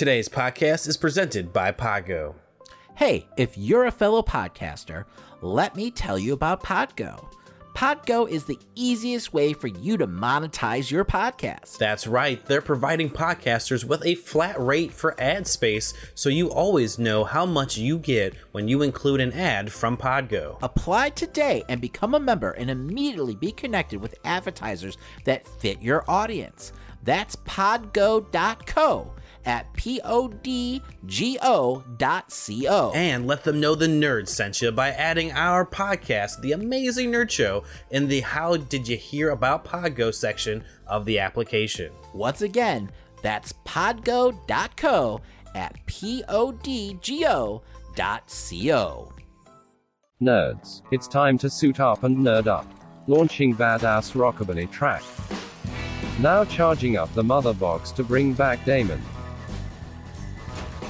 Today's podcast is presented by Podgo. Hey, if you're a fellow podcaster, let me tell you about Podgo. Podgo is the easiest way for you to monetize your podcast. That's right, they're providing podcasters with a flat rate for ad space so you always know how much you get when you include an ad from Podgo. Apply today and become a member and immediately be connected with advertisers that fit your audience. That's podgo.co at podgo dot co. And let them know the nerd sent you by adding our podcast, The Amazing Nerd Show, in the How Did You Hear About Podgo section of the application. Once again, that's podgo.co at podgo dot co. Nerds, it's time to suit up and nerd up. Launching badass rockabilly track. Now charging up the mother box to bring back Damon.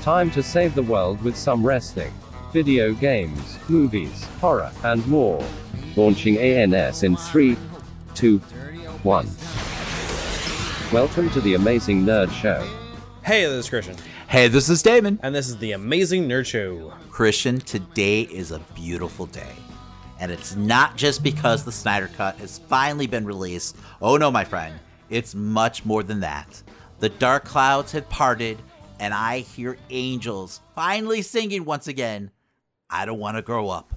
Time to save the world with some wrestling, video games, movies, horror, and more. Launching ANS in 3, 2, 1. Welcome to the Amazing Nerd Show. Hey, this is Christian, Hey, this is Damon. and this is The Amazing Nerd Show. Christian, today is a beautiful day. And it's not just because the Snyder Cut has finally been released. Oh no, my friend. It's much more than that. The dark clouds have parted, and I hear angels finally singing once again. I don't want to grow up.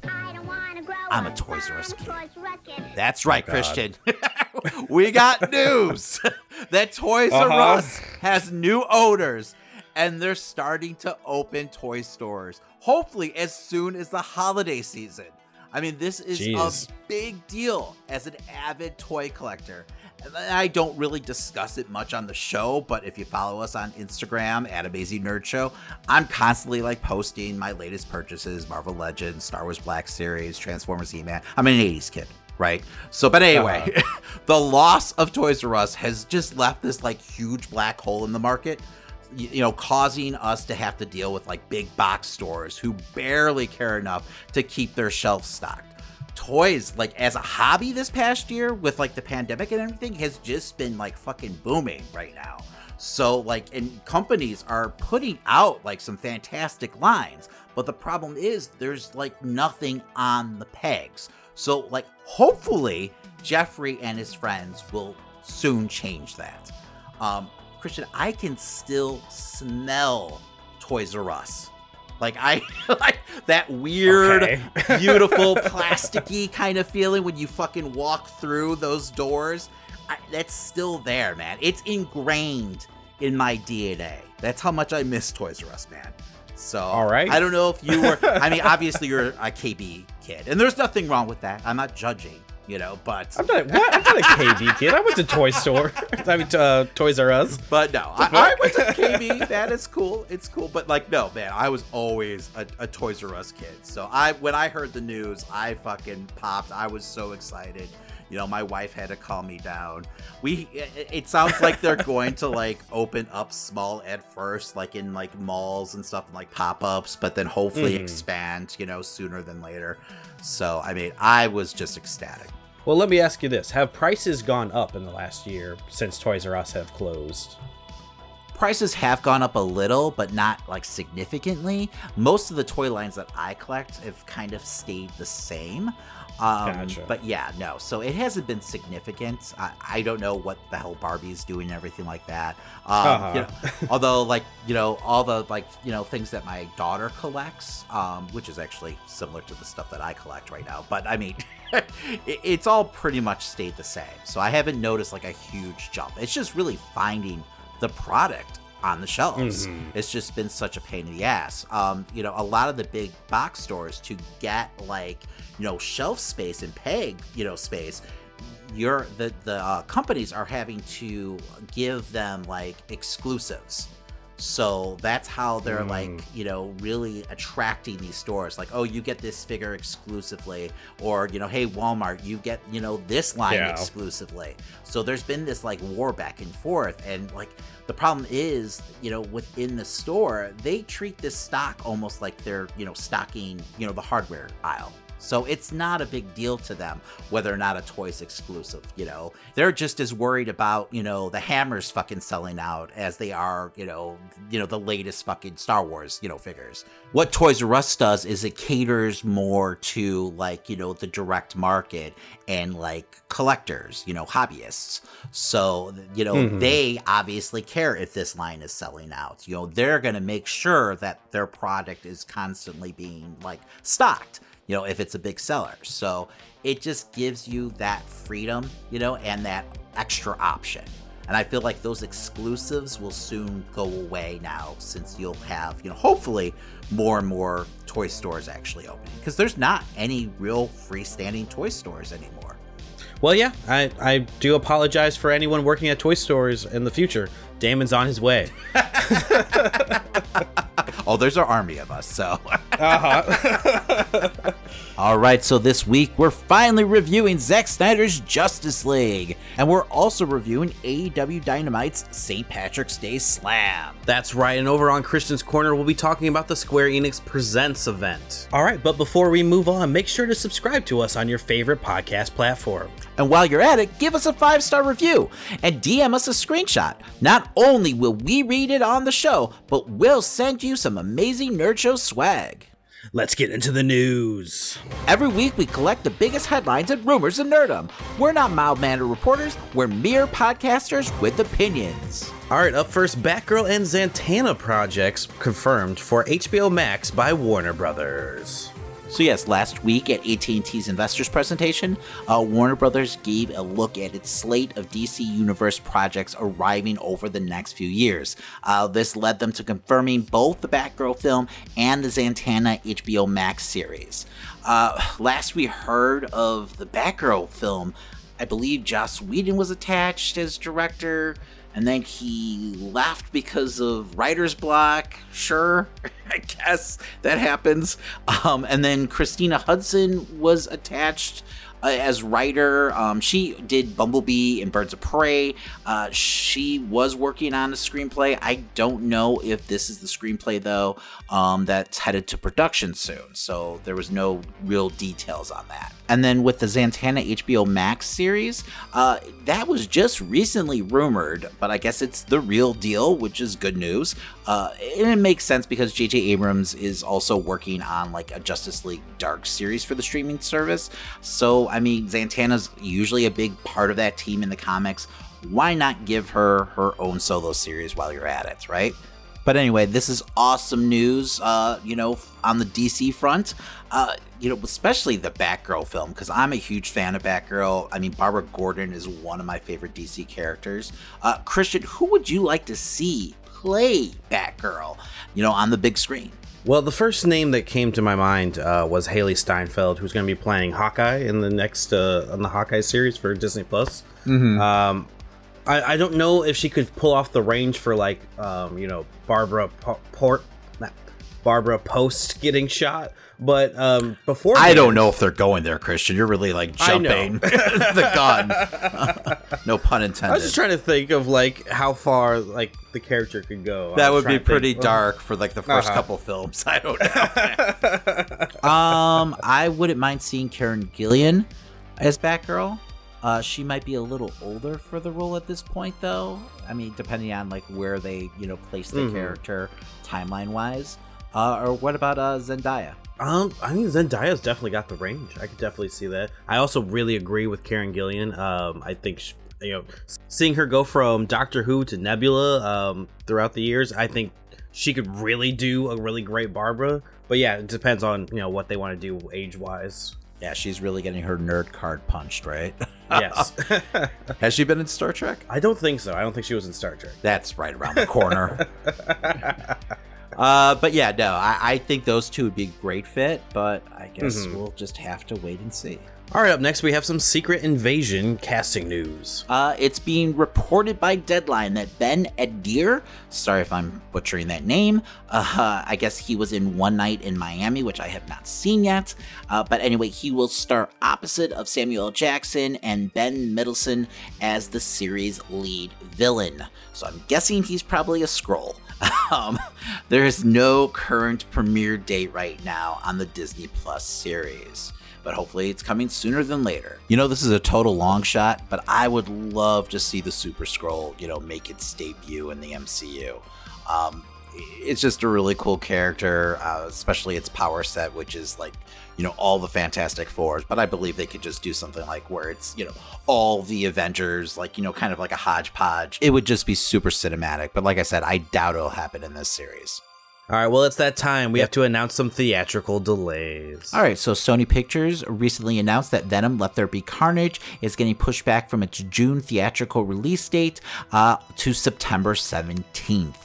I'm a Toys R Us kid. That's right, Christian. we got news that Toys R Uh-huh. Us has new owners and they're starting to open toy stores. Hopefully, as soon as the holiday season. I mean, this is Jeez. a big deal as an avid toy collector. I don't really discuss it much on the show, but if you follow us on Instagram at Amazing Nerd Show, I'm constantly like posting my latest purchases Marvel Legends, Star Wars Black Series, Transformers He Man. I'm an 80s kid, right? So, but anyway, uh-huh. the loss of Toys R Us has just left this like huge black hole in the market y- you know, causing us to have to deal with like big box stores who barely care enough to keep their shelves stocked. Toys, like as a hobby this past year with like the pandemic and everything, has just been like fucking booming right now. So, like, and companies are putting out like some fantastic lines, but the problem is there's like nothing on the pegs. So, like, hopefully, Jeffrey and his friends will soon change that. Um, Christian, I can still smell Toys R Us. Like I like that weird, Okay. beautiful, plasticky kind of feeling when you fucking walk through those doors. I, that's still there, man. It's ingrained in my DNA. That's how much I miss Toys R Us, man. So, All right. I don't know if you were. I mean, obviously you're a KB kid, and there's nothing wrong with that. I'm not judging, you know, but I'm not, what? I'm not a KD kid. I went to Toy Store. I mean, uh, Toys R Us. But no, I, I went to KB. That is cool. It's cool. But like, no, man, I was always a, a Toys R Us kid. So I, when I heard the news, I fucking popped. I was so excited. You know, my wife had to calm me down. We, it, sounds like they're going to like open up small at first, like in like malls and stuff, and like pop ups, but then hopefully Mhm. expand. You know, sooner than later. So I mean, I was just ecstatic. Well, let me ask you this: Have prices gone up in the last year since Toys R Us have closed? prices have gone up a little, but not like significantly. Most of the toy lines that I collect have kind of stayed the same. Um, Gotcha. But yeah, no. So it hasn't been significant. I, I don't know what the hell Barbie's doing and everything like that. Um, Uh-huh. you know, although, like you know, all the like you know things that my daughter collects, um, which is actually similar to the stuff that I collect right now. But I mean, it, it's all pretty much stayed the same. So I haven't noticed like a huge jump. It's just really finding the product on the shelves. Mhm. It's just been such a pain in the ass. Um, you know, a lot of the big box stores to get like, you know, shelf space and peg, you know, space, you're the the uh, companies are having to give them like exclusives. So that's how they're Mm. like, you know, really attracting these stores. Like, oh, you get this figure exclusively, or you know, hey, Walmart, you get you know this line Yeah. exclusively. So there's been this like war back and forth, and like the problem is, you know, within the store, they treat this stock almost like they're you know stocking you know the hardware aisle. So it's not a big deal to them whether or not a toy's exclusive, you know. They're just as worried about, you know, the hammers fucking selling out as they are, you know, you know, the latest fucking Star Wars, you know, figures. What Toys R Us does is it caters more to like, you know, the direct market and like collectors, you know, hobbyists. So, you know, mm-hmm. they obviously care if this line is selling out. You know, they're going to make sure that their product is constantly being like stocked you know, if it's a big seller. So it just gives you that freedom, you know, and that extra option. And I feel like those exclusives will soon go away now since you'll have, you know, hopefully more and more toy stores actually opening. Because there's not any real freestanding toy stores anymore. Well, yeah, I, I do apologize for anyone working at toy stores in the future. Damon's on his way. oh, there's an army of us, so. uh-huh. All right, so this week we're finally reviewing Zack Snyder's Justice League, and we're also reviewing AEW Dynamite's St. Patrick's Day Slam. That's right, and over on Christian's Corner, we'll be talking about the Square Enix Presents event. All right, but before we move on, make sure to subscribe to us on your favorite podcast platform. And while you're at it, give us a five star review and DM us a screenshot. Not only will we read it on the show, but we'll send you some amazing Nerd Show swag. Let's get into the news. Every week, we collect the biggest headlines and rumors in nerdom. We're not mild mannered reporters, we're mere podcasters with opinions. All right, up first Batgirl and Zatanna projects confirmed for HBO Max by Warner Brothers. So yes, last week at AT&T's investors presentation, uh, Warner Brothers gave a look at its slate of DC Universe projects arriving over the next few years. Uh, this led them to confirming both the Batgirl film and the Zatanna HBO Max series. Uh, last we heard of the Batgirl film, I believe Joss Whedon was attached as director and then he left because of writer's block. Sure, I guess that happens. Um, and then Christina Hodson was attached uh, as writer. Um, she did Bumblebee and Birds of Prey. Uh, she was working on a screenplay. I don't know if this is the screenplay though. Um, that's headed to production soon, so there was no real details on that. And then with the Zatanna HBO Max series, uh, that was just recently rumored, but I guess it's the real deal, which is good news. Uh, and it makes sense because J.J. Abrams is also working on like a Justice League Dark series for the streaming service. So, I mean, Zatanna's usually a big part of that team in the comics. Why not give her her own solo series while you're at it, right? But anyway, this is awesome news, uh, you know, on the DC front. Uh, you know, especially the Batgirl film, because I'm a huge fan of Batgirl. I mean, Barbara Gordon is one of my favorite DC characters. Uh, Christian, who would you like to see play Batgirl, you know, on the big screen? Well, the first name that came to my mind uh, was Hailee Steinfeld, who's going to be playing Hawkeye in the next uh, on the Hawkeye series for Disney Plus. Mm-hmm. Um, I, I don't know if she could pull off the range for like um, you know Barbara P- Port Barbara Post getting shot, but um, before I don't know if they're going there, Christian. You're really like jumping the gun. no pun intended. I was just trying to think of like how far like the character could go. That would be pretty think, dark for like the 1st uh-huh. couple films. I don't know. um, I wouldn't mind seeing Karen Gillan as Batgirl. Uh, she might be a little older for the role at this point, though. I mean, depending on like where they you know place the mm-hmm. character timeline wise. Uh, or what about uh, Zendaya? Um, I mean Zendaya's definitely got the range. I could definitely see that. I also really agree with Karen Gillan. Um, I think she, you know, seeing her go from Doctor Who to Nebula um, throughout the years, I think she could really do a really great Barbara. But yeah, it depends on you know what they want to do age wise. Yeah, she's really getting her nerd card punched, right? Yes. Has she been in Star Trek? I don't think so. I don't think she was in Star Trek. That's right around the corner. uh, but yeah, no, I, I, think those two would be a great fit, but I guess mm-hmm. we'll just have to wait and see. All right, up next we have some Secret Invasion casting news. Uh, it's being reported by Deadline that Ben Adir, sorry if I'm butchering that name, uh, I guess he was in One Night in Miami, which I have not seen yet. Uh, but anyway, he will star opposite of Samuel Jackson and Ben Mendelsohn as the series lead villain. So I'm guessing he's probably a Skrull. Um, there is no current premiere date right now on the Disney Plus series. But hopefully it's coming sooner than later. You know, this is a total long shot, but I would love to see the Super-Skrull, you know, make its debut in the MCU. Um, it's just a really cool character, uh, especially its power set, which is like you know all the Fantastic Fours. But I believe they could just do something like where it's you know all the Avengers, like you know, kind of like a hodgepodge. It would just be super cinematic. But like I said, I doubt it'll happen in this series. All right, well, it's that time. We have to announce some theatrical delays. All right, so Sony Pictures recently announced that Venom Let There Be Carnage is getting pushed back from its June theatrical release date uh, to September 17th.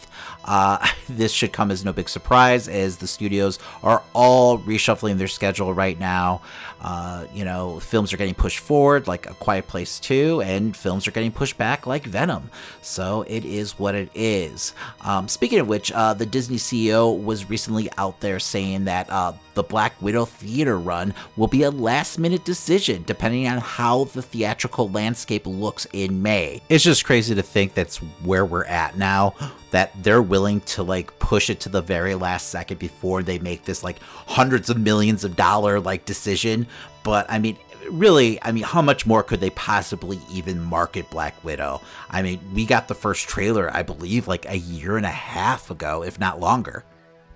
Uh, this should come as no big surprise as the studios are all reshuffling their schedule right now. Uh, you know, films are getting pushed forward like A Quiet Place 2, and films are getting pushed back like Venom. So it is what it is. Um, speaking of which, uh, the Disney CEO was recently out there saying that uh, the Black Widow theater run will be a last minute decision depending on how the theatrical landscape looks in May. It's just crazy to think that's where we're at now that they're willing to like push it to the very last second before they make this like hundreds of millions of dollar like decision but i mean really i mean how much more could they possibly even market black widow i mean we got the first trailer i believe like a year and a half ago if not longer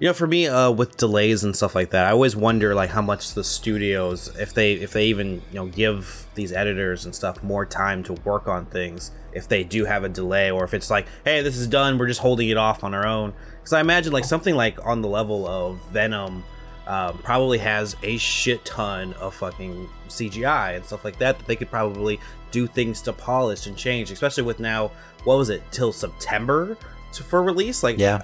you know, for me, uh, with delays and stuff like that, I always wonder like how much the studios, if they if they even you know give these editors and stuff more time to work on things, if they do have a delay, or if it's like, hey, this is done, we're just holding it off on our own. Because I imagine like something like on the level of Venom, um, probably has a shit ton of fucking CGI and stuff like that that they could probably do things to polish and change, especially with now what was it till September to, for release? Like, yeah.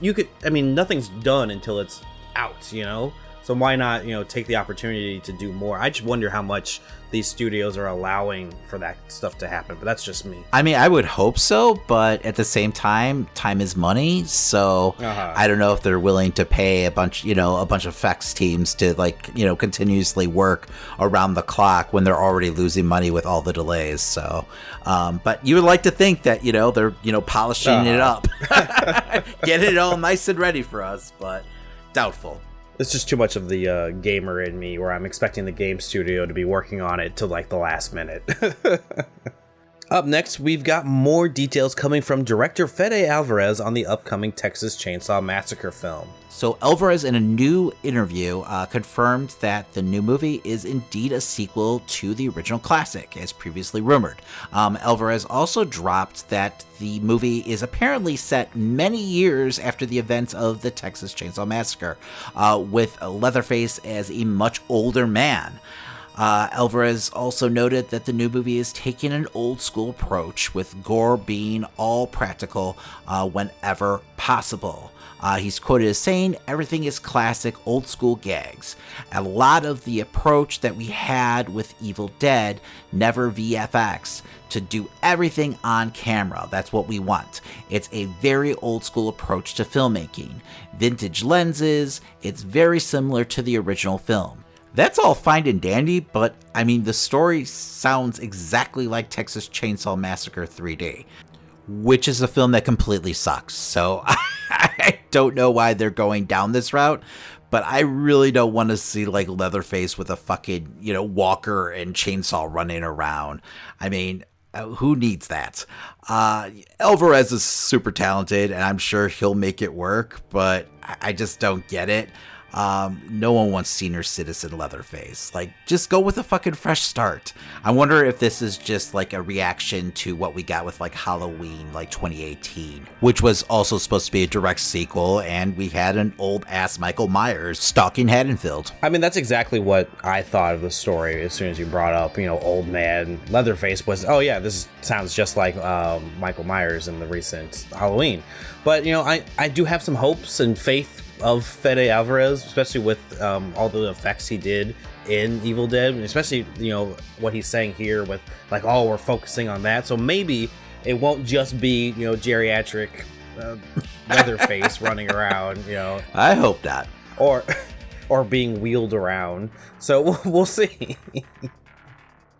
you could i mean nothing's done until it's out you know? So why not you know take the opportunity to do more? I just wonder how much these studios are allowing for that stuff to happen but that's just me i mean i would hope so but at the same time time is money so uh-huh. i don't know if they're willing to pay a bunch you know a bunch of effects teams to like you know continuously work around the clock when they're already losing money with all the delays so um, but you would like to think that you know they're you know polishing uh-huh. it up getting it all nice and ready for us but doubtful it's just too much of the uh, gamer in me where I'm expecting the game studio to be working on it to like the last minute. Up next, we've got more details coming from director Fede Alvarez on the upcoming Texas Chainsaw Massacre film. So Alvarez, in a new interview, uh, confirmed that the new movie is indeed a sequel to the original classic, as previously rumored. Um, Alvarez also dropped that the movie is apparently set many years after the events of the Texas Chainsaw Massacre, uh, with Leatherface as a much older man. Uh, Alvarez also noted that the new movie is taking an old school approach, with gore being all practical uh, whenever possible. Uh, he's quoted as saying, Everything is classic old school gags. A lot of the approach that we had with Evil Dead, never VFX, to do everything on camera. That's what we want. It's a very old school approach to filmmaking. Vintage lenses, it's very similar to the original film. That's all fine and dandy, but I mean, the story sounds exactly like Texas Chainsaw Massacre 3D which is a film that completely sucks. So I don't know why they're going down this route, but I really don't want to see like Leatherface with a fucking, you know, walker and chainsaw running around. I mean, uh, who needs that? Uh, Alvarez is super talented, and I'm sure he'll make it work, but I just don't get it. Um, no one wants senior citizen Leatherface. Like, just go with a fucking fresh start. I wonder if this is just like a reaction to what we got with like Halloween, like 2018, which was also supposed to be a direct sequel, and we had an old ass Michael Myers stalking Haddonfield. I mean, that's exactly what I thought of the story as soon as you brought up, you know, old man Leatherface was, oh yeah, this sounds just like um, Michael Myers in the recent Halloween. But, you know, I, I do have some hopes and faith of Fede Alvarez, especially with um, all the effects he did in Evil Dead, especially you know what he's saying here with like, oh, we're focusing on that. So maybe it won't just be you know geriatric uh, Leatherface running around. You know, I hope not. Or or being wheeled around. So we'll see.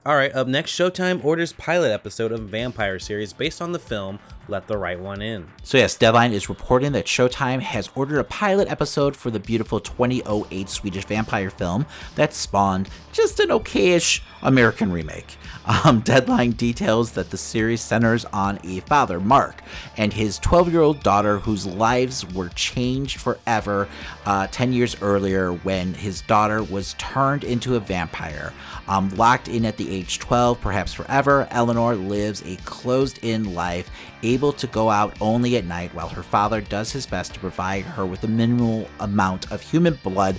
All right, up next, Showtime orders pilot episode of vampire series based on the film Let the Right One In. So, yes, Deadline is reporting that Showtime has ordered a pilot episode for the beautiful 2008 Swedish vampire film that spawned just an okayish American remake. Um, Deadline details that the series centers on a father, Mark, and his 12 year old daughter, whose lives were changed forever uh, 10 years earlier when his daughter was turned into a vampire. Um, locked in at the age 12, perhaps forever, Eleanor lives a closed in life, able to go out only at night while her father does his best to provide her with a minimal amount of human blood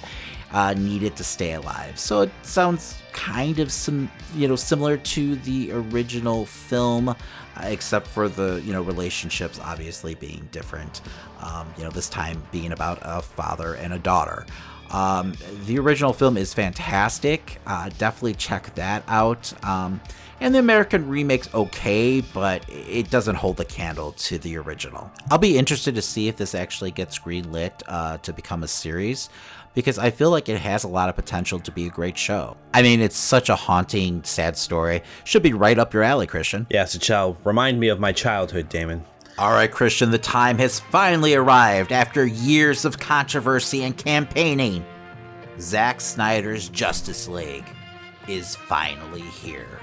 uh, needed to stay alive. So it sounds kind of some, you know, similar to the original film, uh, except for the, you know, relationships obviously being different. Um, you know, this time being about a father and a daughter. Um, the original film is fantastic. Uh, definitely check that out. Um, and the American remake's okay, but it doesn't hold a candle to the original. I'll be interested to see if this actually gets greenlit uh, to become a series because I feel like it has a lot of potential to be a great show. I mean, it's such a haunting, sad story. Should be right up your alley, Christian. Yeah, it shall. remind me of my childhood, Damon. All right, Christian, the time has finally arrived after years of controversy and campaigning. Zack Snyder's Justice League is finally here.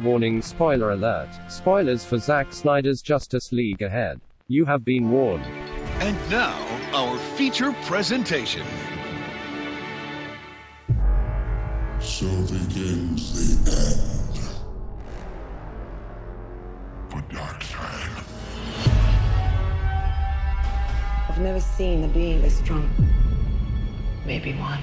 Warning spoiler alert. Spoilers for Zack Snyder's Justice League ahead. You have been warned. And now, our feature presentation. So begins the end for Darkseid. I've never seen a being this strong. Maybe one.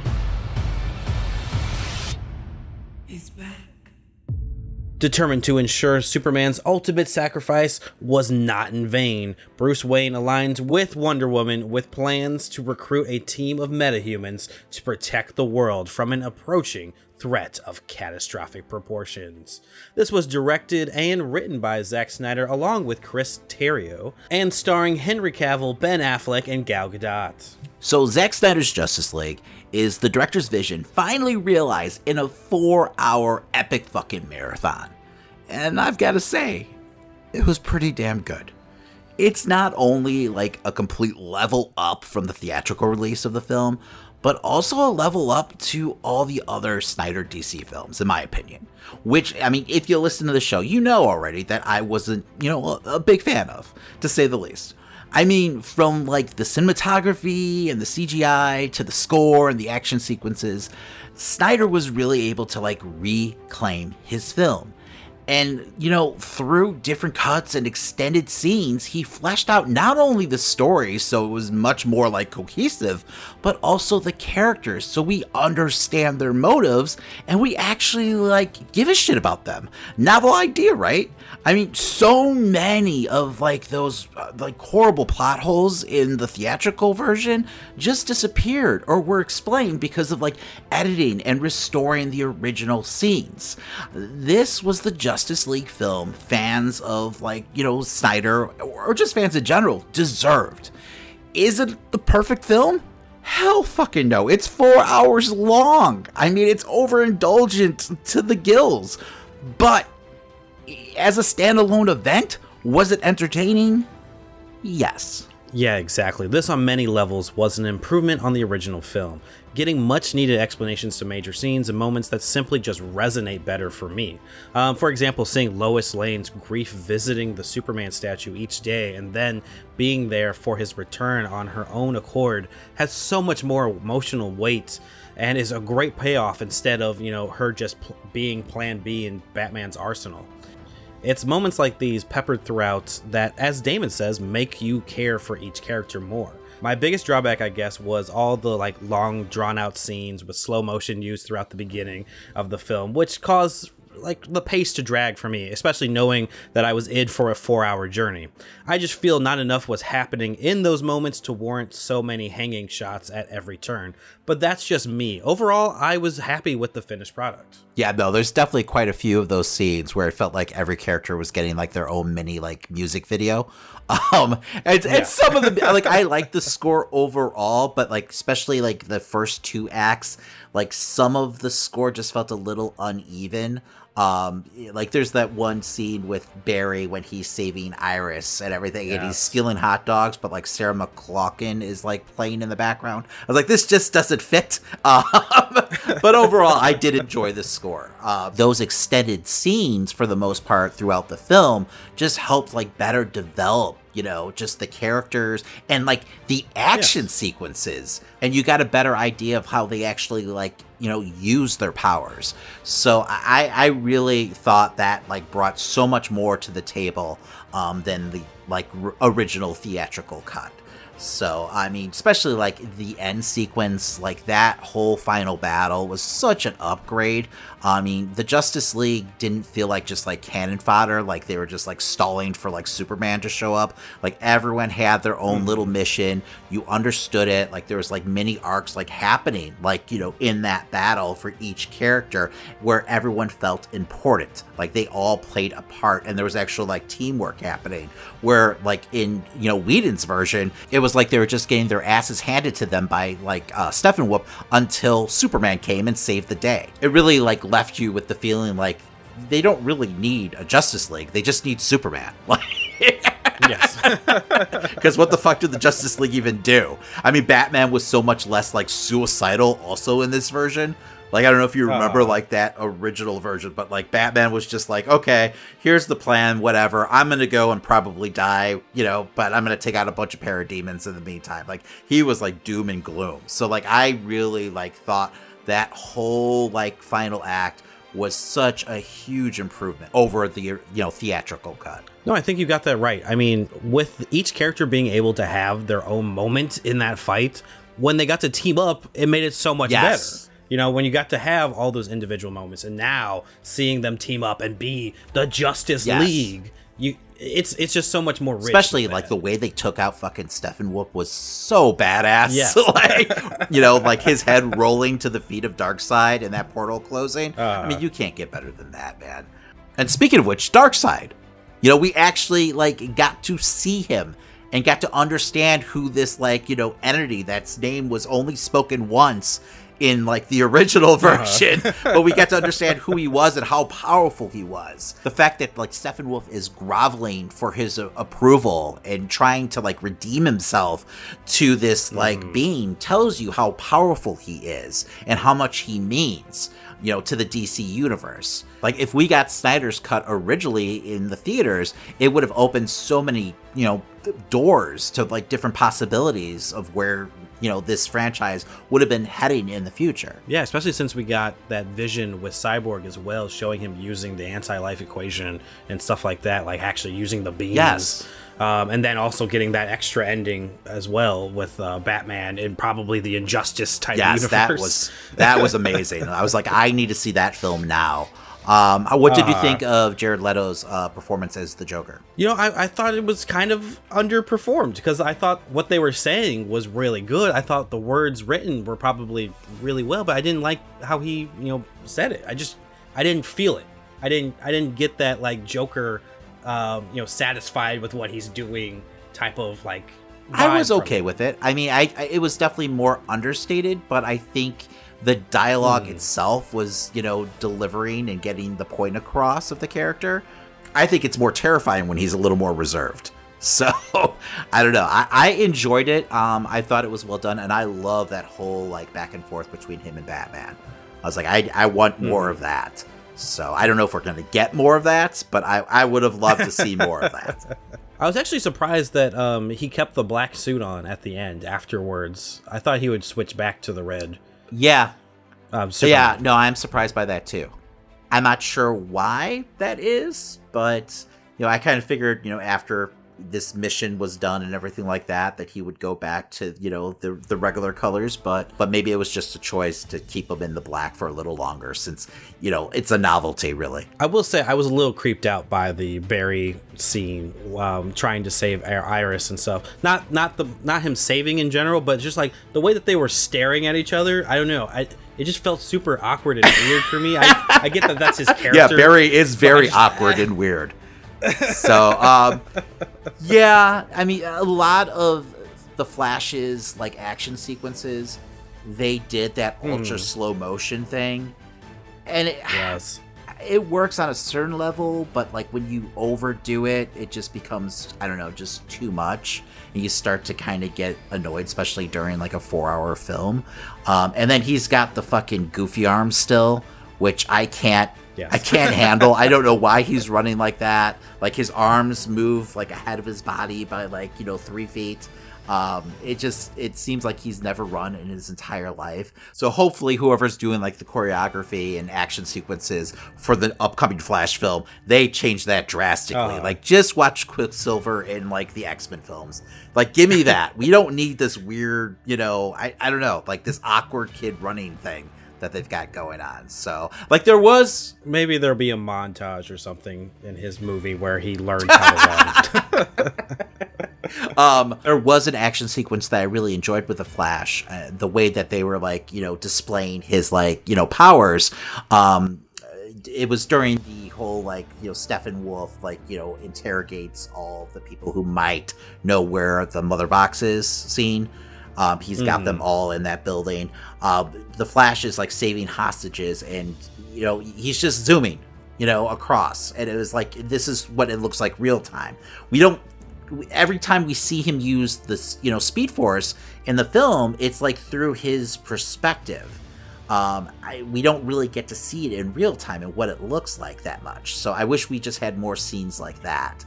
Determined to ensure Superman's ultimate sacrifice was not in vain, Bruce Wayne aligns with Wonder Woman with plans to recruit a team of metahumans to protect the world from an approaching threat of catastrophic proportions. This was directed and written by Zack Snyder along with Chris Terrio, and starring Henry Cavill, Ben Affleck, and Gal Gadot. So, Zack Snyder's Justice League is the director's vision finally realized in a four hour epic fucking marathon. And I've got to say, it was pretty damn good. It's not only like a complete level up from the theatrical release of the film, but also a level up to all the other Snyder DC films, in my opinion. Which, I mean, if you listen to the show, you know already that I wasn't, you know, a, a big fan of, to say the least. I mean, from like the cinematography and the CGI to the score and the action sequences, Snyder was really able to like reclaim his film. And, you know, through different cuts and extended scenes, he fleshed out not only the story, so it was much more like cohesive, but also the characters, so we understand their motives and we actually like give a shit about them. Novel idea, right? I mean, so many of like those uh, like horrible plot holes in the theatrical version just disappeared or were explained because of like editing and restoring the original scenes. This was the Justice League film fans of like, you know, Snyder or just fans in general deserved. Is it the perfect film? Hell fucking no. It's four hours long. I mean, it's overindulgent to the gills. But as a standalone event, was it entertaining? Yes. Yeah, exactly. This on many levels was an improvement on the original film, getting much needed explanations to major scenes and moments that simply just resonate better for me. Um, for example, seeing Lois Lane's grief visiting the Superman statue each day and then being there for his return on her own accord has so much more emotional weight and is a great payoff instead of, you know, her just pl- being plan B in Batman's arsenal. It's moments like these peppered throughout that, as Damon says, make you care for each character more. My biggest drawback, I guess, was all the like long drawn out scenes with slow motion used throughout the beginning of the film, which caused like the pace to drag for me, especially knowing that I was in for a four hour journey. I just feel not enough was happening in those moments to warrant so many hanging shots at every turn. But that's just me. Overall, I was happy with the finished product. Yeah, no, there's definitely quite a few of those scenes where it felt like every character was getting like their own mini like music video. Um, and, yeah. and some of the like I like the score overall, but like especially like the first two acts, like some of the score just felt a little uneven. Um, like there's that one scene with Barry when he's saving Iris and everything, and he's stealing hot dogs, but like Sarah McLachlan is like playing in the background. I was like, this just doesn't fit. Um, but overall, I did enjoy the score. Uh, those extended scenes, for the most part, throughout the film, just helped like better develop you know just the characters and like the action sequences. And you got a better idea of how they actually like you know use their powers. So i i really thought that like brought so much more to the table um than the like r- original theatrical cut. So i mean especially like the end sequence like that whole final battle was such an upgrade i mean the justice league didn't feel like just like cannon fodder like they were just like stalling for like superman to show up. Like everyone had their own little mission. You understood it. Like there was like mini arcs like happening like you know in that battle for each character where everyone felt important. Like they all played a part and there was actual like teamwork happening where like in you know Whedon's version it was like they were just getting their asses handed to them by like uh, Steppenwolf until Superman came and saved the day. It really like left you with the feeling like they don't really need a Justice League they just need Superman yes. because what the fuck did the Justice League even do? I mean, Batman was so much less like suicidal also in this version. Like I don't know if you remember Uh. like that original version, but like Batman was just like, okay, here's the plan, whatever. I'm gonna go and probably die, you know, but I'm gonna take out a bunch of parademons in the meantime. Like he was like doom and gloom. So like I really like thought that whole like final act was such a huge improvement over the you know theatrical cut. No, I think you got that right. I mean, with each character being able to have their own moment in that fight, when they got to team up, it made it so much Yes. better. You know, when you got to have all those individual moments, and now seeing them team up and be the Justice Yes. League, you it's it's just so much more rich. especially like the way they took out fucking Stephen. Steppenwolf was so badass. Yes. like you know, like his head rolling to the feet of Darkseid and that portal closing. I Uh. mean, you can't get better than that, man. And speaking of which, Darkseid, you know, we actually like got to see him and got to understand who this like you know entity that's name was only spoken once in like the original version, but we get to understand who he was and how powerful he was. The fact that like Steppenwolf is groveling for his uh, approval and trying to like redeem himself to this like being tells you how powerful he is and how much he means you know, to the DC universe. Like if we got Snyder's cut originally in the theaters, it would have opened so many, you know, doors to like different possibilities of where, you know, this franchise would have been heading in the future. Yeah, especially since we got that vision with Cyborg as well, showing him using the anti-life equation and stuff like that, like actually using the beams. Yes. Um, and then also getting that extra ending as well with uh, Batman and probably the Injustice type Yes, universe. that was that was amazing. I was like, I need to see that film now. Um, what did you think of Jared Leto's uh, performance as the Joker? You know, I, I thought it was kind of underperformed because I thought what they were saying was really good. I thought the words written were probably really well, but I didn't like how he, you know, said it. I just, I didn't feel it. I didn't, I didn't get that like Joker, um, you know, satisfied with what he's doing type of like. I was okay with it. I mean, I, I it was definitely more understated, but I think the dialogue Hmm. itself was, you know, delivering and getting the point across of the character. I think it's more terrifying when he's a little more reserved. So I don't know. I, I enjoyed it. Um, I thought it was well done, and I love that whole like back and forth between him and Batman. I was like, I, I want Hmm. more of that. So I don't know if we're gonna get more of that, but I, I would have loved to see more of that. I was actually surprised that um, he kept the black suit on at the end afterwards. I thought he would switch back to the red. Yeah, Um, yeah, no, I'm surprised by that too. I'm not sure why that is, but you know, I kind of figured, you know, after this mission was done and everything like that, that he would go back to, you know, the the regular colors, but but maybe it was just a choice to keep him in the black for a little longer since, you know, it's a novelty really. I will say I was a little creeped out by the Barry scene, um, trying to save Iris and stuff. Not not the not him saving in general, but just like the way that they were staring at each other. I don't know. I it just felt super awkward and weird for me. I, I get that that's his character. Yeah, Barry is very just- awkward and weird. So, um, yeah, I mean, a lot of the flashes, like action sequences they did that ultra slow motion thing, and it, Yes. it works on a certain level, but like when you overdo it, it just becomes I don't know, just too much, and you start to kind of get annoyed, especially during like a four-hour film. Um, and then he's got the fucking goofy arm still, which I can't. Yes. I can't handle. I don't know why he's running like that. Like his arms move like ahead of his body by like you know three feet. Um, it just it seems like he's never run in his entire life. So hopefully, whoever's doing like the choreography and action sequences for the upcoming Flash film, they change that drastically. Uh-huh. Like just watch Quicksilver in like the X Men films. Like give me that. we don't need this weird, you know, I I don't know, like this awkward kid running thing that they've got going on. So like there was Maybe there'll be a montage or something in his movie where he learns how to run. um, there was an action sequence that I really enjoyed with the Flash. Uh, the way that they were like, you know, displaying his like, you know, powers. Um, it was during the whole like, you know, Steppenwolf like, you know, interrogates all the people who might know where the mother box is scene. Um, he's got them all in that building. Um, the Flash is like saving hostages, and you know he's just zooming, you know, across, and it was like this is what it looks like real time. We don't every time we see him use this, you know, Speed Force in the film, it's like through his perspective. Um, I, we don't really get to see it in real time and what it looks like that much. So I wish we just had more scenes like that.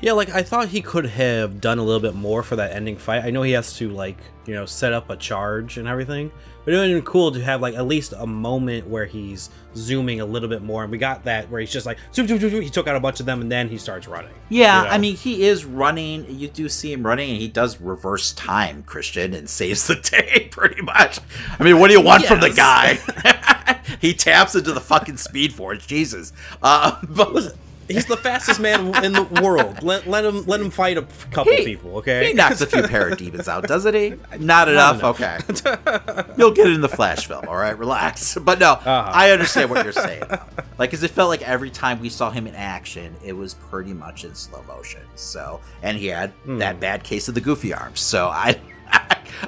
Yeah, like I thought he could have done a little bit more for that ending fight. I know he has to like, you know, set up a charge and everything. But it would have been cool to have like at least a moment where he's zooming a little bit more. And we got that where he's just like zoom, zoom, zoom, zoom. He took out a bunch of them and then he starts running. Yeah, You know? I mean, he is running. You do see him running, and he does reverse time, Christian, and saves the day pretty much. I mean, what do you want from the guy? he taps into the fucking Speed Force. Jesus. Uh, but He's the fastest man in the world. Let, let him let him fight a couple He- people, okay? he knocks a few parademons out, doesn't he? Not enough. Okay, you'll get it in the Flash film. All right, relax. But no, Uh-huh. I understand what you're saying. Though. Like, because it felt like every time we saw him in action, it was pretty much in slow motion. So, and he had Hmm. that bad case of the goofy arms. So I.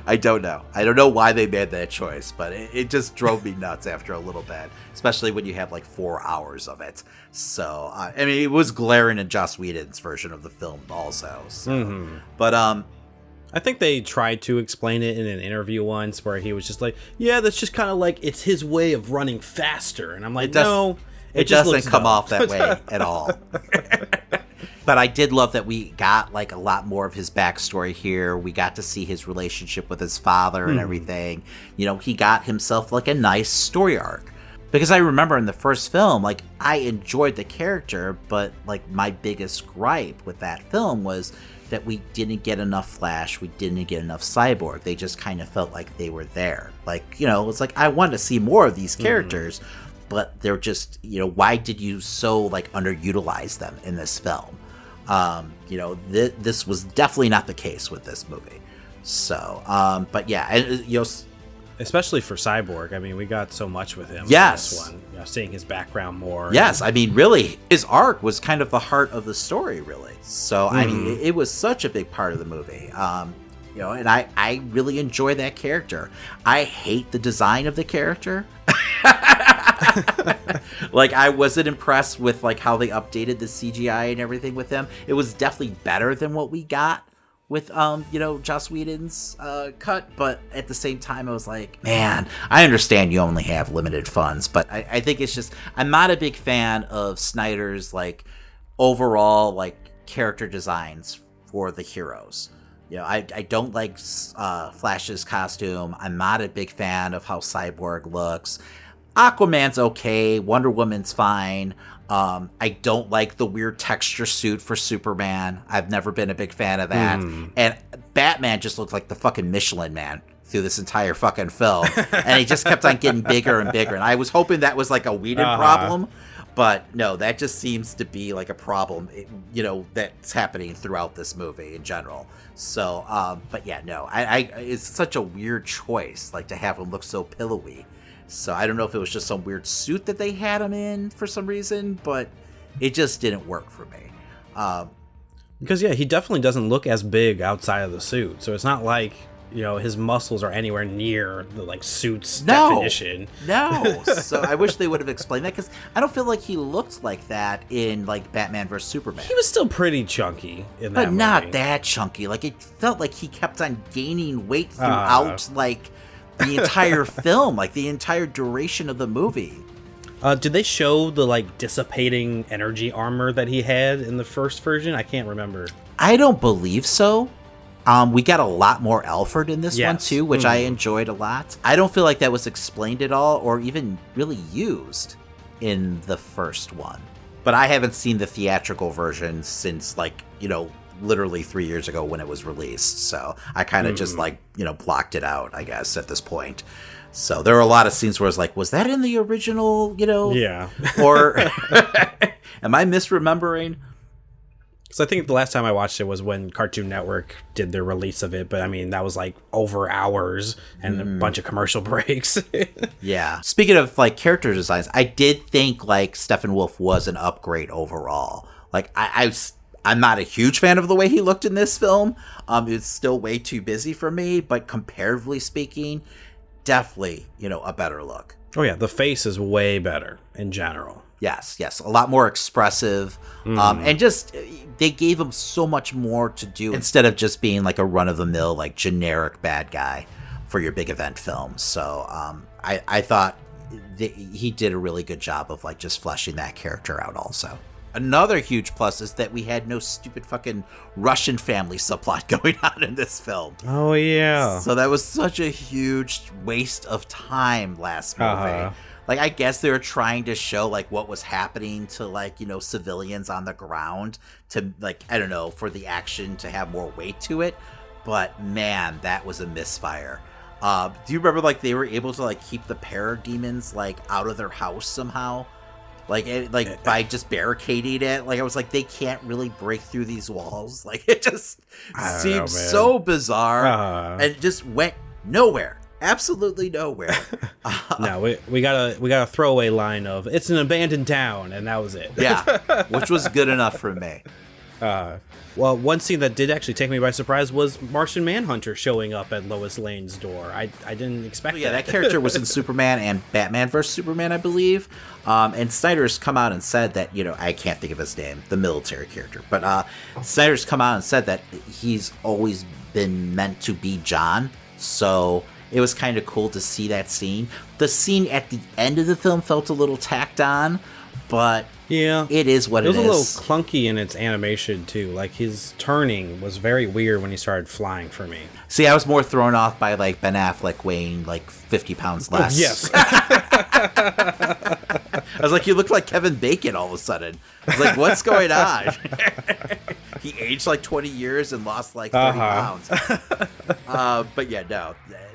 I don't know. I don't know why they made that choice, but it, it just drove me nuts after a little bit, especially when you have like four hours of it. So, uh, I mean, it was glaring in Joss Whedon's version of the film, also. So, Mm-hmm. but um, I think they tried to explain it in an interview once where he was just like, "Yeah, that's just kind of like it's his way of running faster," and I'm like, It does- "No, it, just doesn't come dumb." off that way at all. but I did love that we got like a lot more of his backstory here. We got to see his relationship with his father Hmm. and everything. You know, he got himself like a nice story arc. Because I remember in the first film, like I enjoyed the character, but like my biggest gripe with that film was that we didn't get enough Flash, we didn't get enough Cyborg. They just kind of felt like they were there. Like, you know, it's like I wanted to see more of these characters, but they're just, you know, why did you so like underutilize them in this film? Um, you know, th- this was definitely not the case with this movie. So, um, but yeah, and, uh, you know, especially for Cyborg. I mean, we got so much with him. in Yes. this one, you know, seeing his background more. Yes, I mean, really, his arc was kind of the heart of the story, really. So, I mean, it, it was such a big part of the movie. Um, you know, and I, I really enjoy that character. I hate the design of the character. like, I wasn't impressed with like how they updated the CGI and everything with him. It was definitely better than what we got with um you know Joss Whedon's uh cut but at the same time I was like man I understand you only have limited funds but I, I think it's just I'm not a big fan of Snyder's like overall like character designs for the heroes. You know I, I don't like uh Flash's costume. I'm not a big fan of how Cyborg looks Aquaman's okay Wonder Woman's fine um, I don't like the weird texture suit for Superman. I've never been a big fan of that. And Batman just looked like the fucking Michelin man through this entire fucking film. and he just kept on getting bigger and bigger. And I was hoping that was like a Whedon Uh-huh. problem. But no, that just seems to be like a problem, you know, that's happening throughout this movie in general. So, um, but yeah, no, I, I, it's such a weird choice, like to have him look so pillowy. So I don't know if it was just some weird suit that they had him in for some reason, but it just didn't work for me. Um, Because yeah, he definitely doesn't look as big outside of the suit. So it's not like you know his muscles are anywhere near the like suit's No. definition. No. so I wish they would have explained that because I don't feel like he looked like that in like Batman vs Superman. He was still pretty chunky in that but not movie. that chunky. Like it felt like he kept on gaining weight Ah. throughout like the entire film, like the entire duration of the movie. Uh, did they show the like dissipating energy armor that he had in the first version? I can't remember. I don't believe so. Um, we got a lot more Alfred in this one too, which I Mhm. enjoyed a lot. I don't feel like that was explained at all, or even really used in the first one. But I haven't seen the theatrical version since like you know literally three years ago when it was released. So I kind of just Mhm. like you know blocked it out, I guess, at this point. So there were a lot of scenes where I was like, was that in the original? You know, Yeah. or am I misremembering? So I think the last time I watched it was when Cartoon Network did their release of it, but I mean that was like over hours and a Mm. bunch of commercial breaks. Yeah. Speaking of like character designs, I did think like Steppenwolf was an upgrade overall. Like I, I was, I'm not a huge fan of the way he looked in this film. Um, it's still way too busy for me, but comparatively speaking, definitely you know a better look. oh yeah, the face is way better in general. Yes, yes, a lot more expressive, um, Mm. and just they gave him so much more to do instead of just being like a run of the mill, like generic bad guy for your big event films. So um, I I thought th- he did a really good job of like just fleshing that character out. Also, another huge plus is that we had no stupid fucking Russian family subplot going on in this film. Oh yeah. So that was such a huge waste of time last movie. Uh-huh. Like I guess they were trying to show like what was happening to like, you know, civilians on the ground to like I don't know, for the action to have more weight to it. But man, that was a misfire. Uh, do you remember like they were able to like keep the parademons like out of their house somehow? Like it, like eh, eh. by just barricading it. Like I was like they can't really break through these walls. Like it just don't know, seems so bizarre Uh. and just went nowhere. Absolutely nowhere. Uh, no, we, we got a we got a throwaway line of it's an abandoned town, and that was it. yeah, which was good enough for me. Uh, well, one scene that did actually take me by surprise was Martian Manhunter showing up at Lois Lane's door. I I didn't expect. That. Yeah, that character was in Superman and Batman vs Superman, I believe. Um, and Snyder's come out and said that you know I can't think of his name, the military character, but uh, Snyder's come out and said that he's always been meant to be John. So it was kind of cool to see that scene. The scene at the end of the film felt a little tacked on, but yeah, it is what it is. it was a little clunky in its animation too. Like his turning was very weird when he started flying for me. See, I was more thrown off by like Ben Affleck weighing like 50 pounds less. yes. I was like, you look like Kevin Bacon all of a sudden. I was like, what's going on? he aged like 20 years and lost like 30 Uh-huh. pounds. uh, but yeah, no,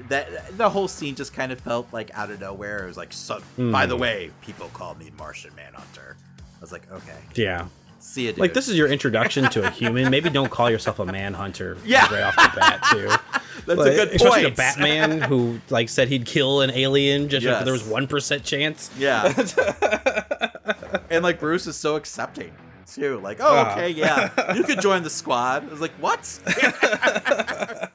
that the whole scene just kind of felt like out of nowhere. It was like, so, by the Hmm. way, people call me Martian Manhunter. I was like, okay, Yeah. see you, dude. Like this is your introduction to a human. Maybe don't call yourself a manhunter Yeah. right off the bat too. That's Like, a good especially point. to Batman who like said he'd kill an alien just Yes. if there was one percent chance. Yeah. and like Bruce is so accepting too. Like, oh, Uh-huh. okay, yeah, you could join the squad. I was like, what?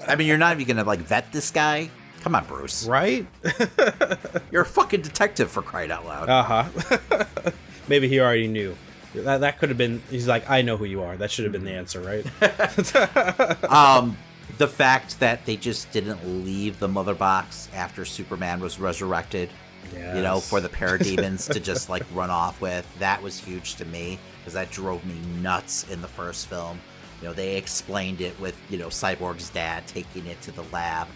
I mean, you're not even gonna like vet this guy. Come on, Bruce. Right? You're a fucking detective for crying out loud. Uh huh. Maybe he already knew. That, that could have been. He's like, I know who you are. That should have been the answer, right? um, the fact that they just didn't leave the mother box after Superman was resurrected, you know, for the parademons to just like run off with, that was huge to me because that drove me nuts in the first film. You know, they explained it with you know Cyborg's dad taking it to the lab.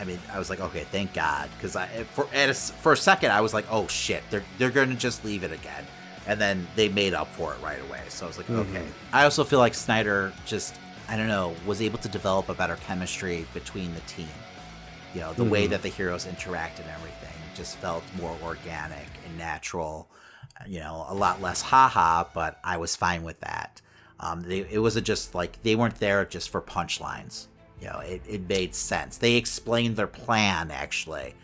I mean, I was like, okay, thank God, because I for at a, s- for a second I was like, oh shit, they're they're going to just leave it again, and then they made up for it right away. So I was like, okay. I also feel like Snyder just I don't know was able to develop a better chemistry between the team. You know, the way Mhm. that the heroes interact and everything just felt more organic and natural. You know, a lot less haha, but I was fine with that. Um, they, it wasn't just like they weren't there just for punchlines. You know, it, it made sense. They explained their plan actually.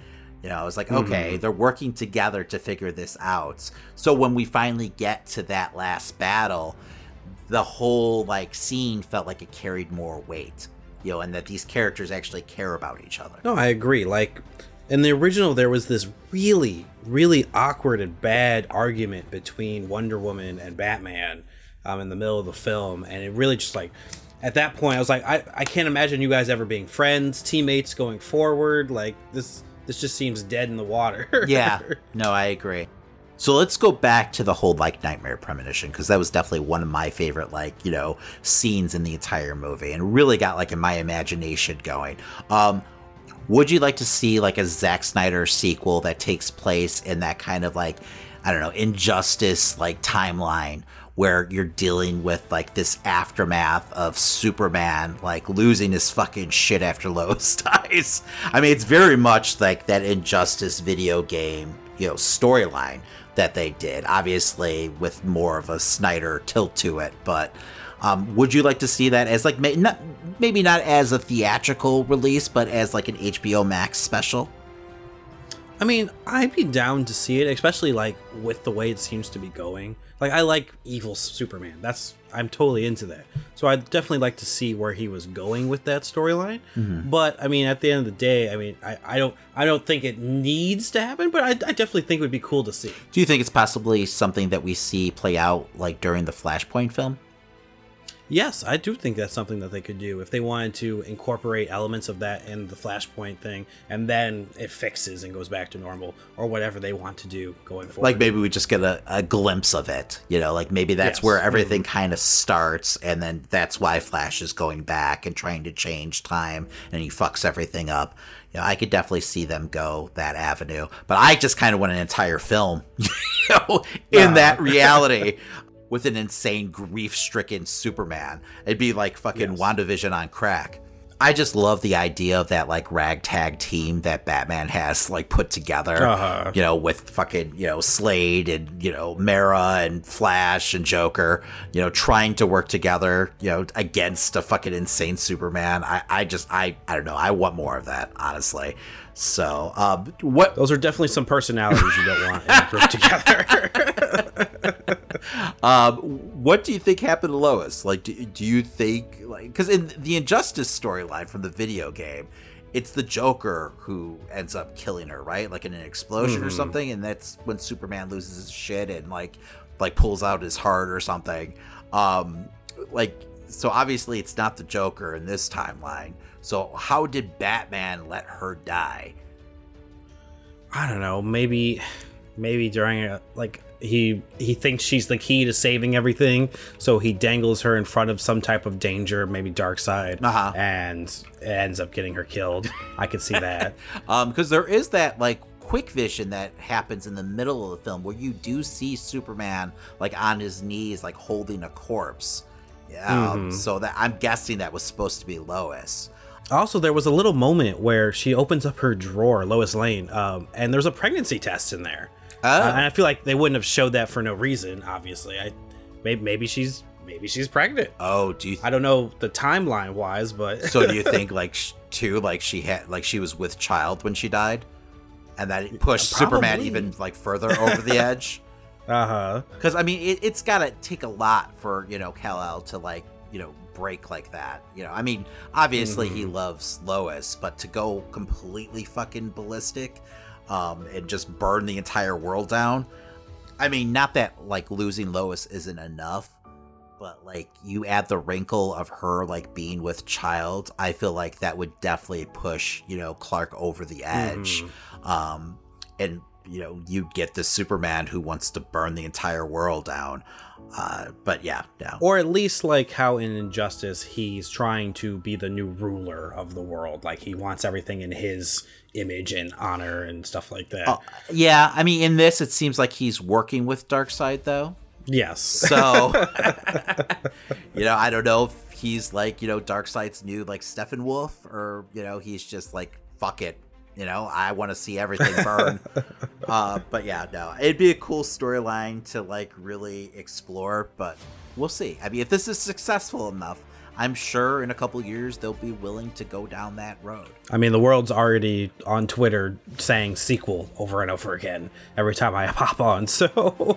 You know, I was like, okay, Mhm. they're working together to figure this out. So when we finally get to that last battle, the whole like scene felt like it carried more weight, you know, and that these characters actually care about each other. No, I agree. Like in the original, there was this really, really awkward and bad argument between Wonder Woman and Batman um, in the middle of the film, and it really just like at that point, I was like, I, I can't imagine you guys ever being friends, teammates going forward. Like this, this just seems dead in the water. yeah, no, I agree. So let's go back to the whole like nightmare premonition because that was definitely one of my favorite like you know scenes in the entire movie and really got like in my imagination going. Um, would you like to see like a Zack Snyder sequel that takes place in that kind of like I don't know injustice like timeline where you're dealing with like this aftermath of Superman like losing his fucking shit after Lois dies. I mean, it's very much like that Injustice video game, you know, storyline that they did. Obviously, with more of a Snyder tilt to it, but. Um, would you like to see that as like may- not, maybe not as a theatrical release, but as like an HBO Max special? I mean, I'd be down to see it, especially like with the way it seems to be going. Like I like evil Superman. That's I'm totally into that. So I'd definitely like to see where he was going with that storyline. Mm-hmm. But I mean, at the end of the day, I mean, I, I don't I don't think it needs to happen, but I, I definitely think it would be cool to see. Do you think it's possibly something that we see play out like during the Flashpoint film? Yes, I do think that's something that they could do if they wanted to incorporate elements of that in the Flashpoint thing, and then it fixes and goes back to normal, or whatever they want to do going forward. Like maybe we just get a, a glimpse of it, you know, like maybe that's Yes. where everything mm-hmm. kind of starts, and then that's why Flash is going back and trying to change time, and he fucks everything up. You know, I could definitely see them go that avenue, but I just kind of want an entire film, you know, in that reality. With an insane grief-stricken Superman, it'd be like fucking WandaVision on crack. I just love the idea of that like ragtag team that Batman has like put together. Uh-huh. You know, with fucking you know Slade and you know Mera and Flash and Joker. You know, trying to work together. You know, against a fucking insane Superman. I I just I I don't know. I want more of that honestly. So um, what Those are definitely some personalities you don't want in a group together. Um, what do you think happened to Lois? Like, do, do you think like because in the Injustice storyline from the video game, it's the Joker who ends up killing her, right? Like in an explosion or something, and that's when Superman loses his shit and like like pulls out his heart or something. Um, like so obviously it's not the Joker in this timeline. So how did Batman let her die? I don't know. Maybe, maybe during a like he he thinks she's the key to saving everything, so he dangles her in front of some type of danger, maybe Darkseid, Uh-huh. and ends up getting her killed. I could see that. Um, because there is that like quick vision that happens in the middle of the film where you do see Superman like on his knees, like holding a corpse. Yeah. Um, so that I'm guessing that was supposed to be Lois. Also, there was a little moment where she opens up her drawer, Lois Lane, um, and there's a pregnancy test in there. Oh, Uh, and I feel like they wouldn't have showed that for no reason. Obviously, I maybe, maybe she's maybe she's pregnant. oh, do you? I don't know the timeline wise, but so do you think like sh- too like she had like she was with child when she died, and that it pushed Superman even like further over the edge? uh huh. Because I mean, it, it's got to take a lot for you know Kal El to like you know break like that. You know, I mean, obviously he loves Lois, but to go completely fucking ballistic, um, and just burn the entire world down. I mean, not that like losing Lois isn't enough, but like you add the wrinkle of her like being with child, I feel like that would definitely push you know Clark over the edge. Um, and you know you get the Superman who wants to burn the entire world down. Uh, but yeah, no. Or at least like how in Injustice he's trying to be the new ruler of the world. Like he wants everything in his image and honor and stuff like that. Oh, yeah, I mean, in this, it seems like he's working with Darkseid, though. yes. So, you know, I don't know if he's like, you know, Darkseid's new, like, Steppenwolf, or, you know, he's just like, fuck it. You know, I want to see everything burn. uh, but yeah, no, it'd be a cool storyline to, like, really explore, but we'll see. I mean, if this is successful enough, I'm sure in a couple years they'll be willing to go down that road. I mean, the world's already on Twitter saying sequel over and over again every time I hop on. So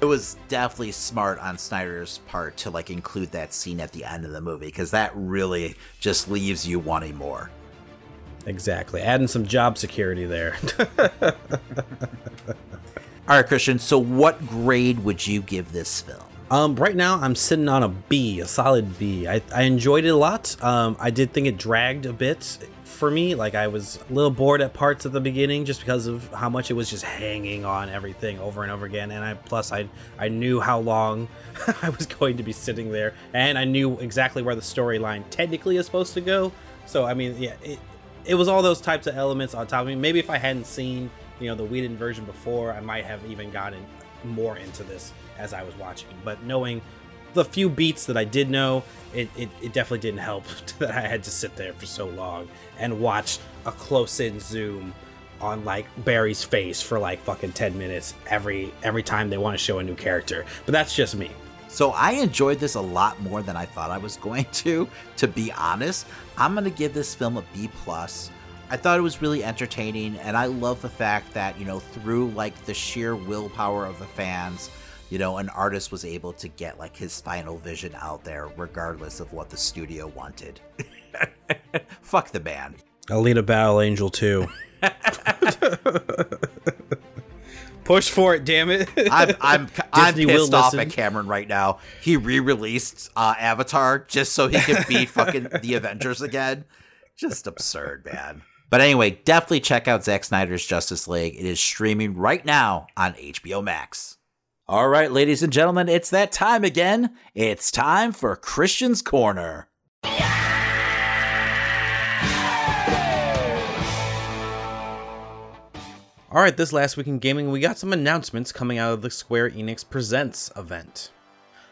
it was definitely smart on Snyder's part to like include that scene at the end of the movie because that really just leaves you wanting more. Exactly, adding some job security there. All right, Christian. So, what grade would you give this film? Um, right now I'm sitting on a B, a solid B. I, I enjoyed it a lot. Um, I did think it dragged a bit for me. Like I was a little bored at parts at the beginning just because of how much it was just hanging on everything over and over again. And I plus I I knew how long I was going to be sitting there, and I knew exactly where the storyline technically is supposed to go. So I mean, yeah, it it was all those types of elements on top of me. Maybe if I hadn't seen you know the Whedon version before, I might have even gotten more into this as I was watching. But knowing the few beats that I did know, it, it, it definitely didn't help that I had to sit there for so long and watch a close in zoom on like Barry's face for like fucking 10 minutes every every time they want to show a new character. But that's just me. So I enjoyed this a lot more than I thought I was going to, to be honest. I'm going to give this film a B plus. I thought it was really entertaining and I love the fact that, you know, through like the sheer willpower of the fans, you know, an artist was able to get like his final vision out there, regardless of what the studio wanted. Fuck the band. Alita Battle Angel 2. Push for it, damn it. I'm I'm I'm pissed off listen. at Cameron right now. He re-released uh, Avatar just so he could beat fucking the Avengers again. Just absurd, man. But anyway, definitely check out Zack Snyder's Justice League. It is streaming right now on HBO Max. All right, ladies and gentlemen, it's that time again. It's time for Christian's Corner. All right, this last week in gaming, we got some announcements coming out of the Square Enix Presents event.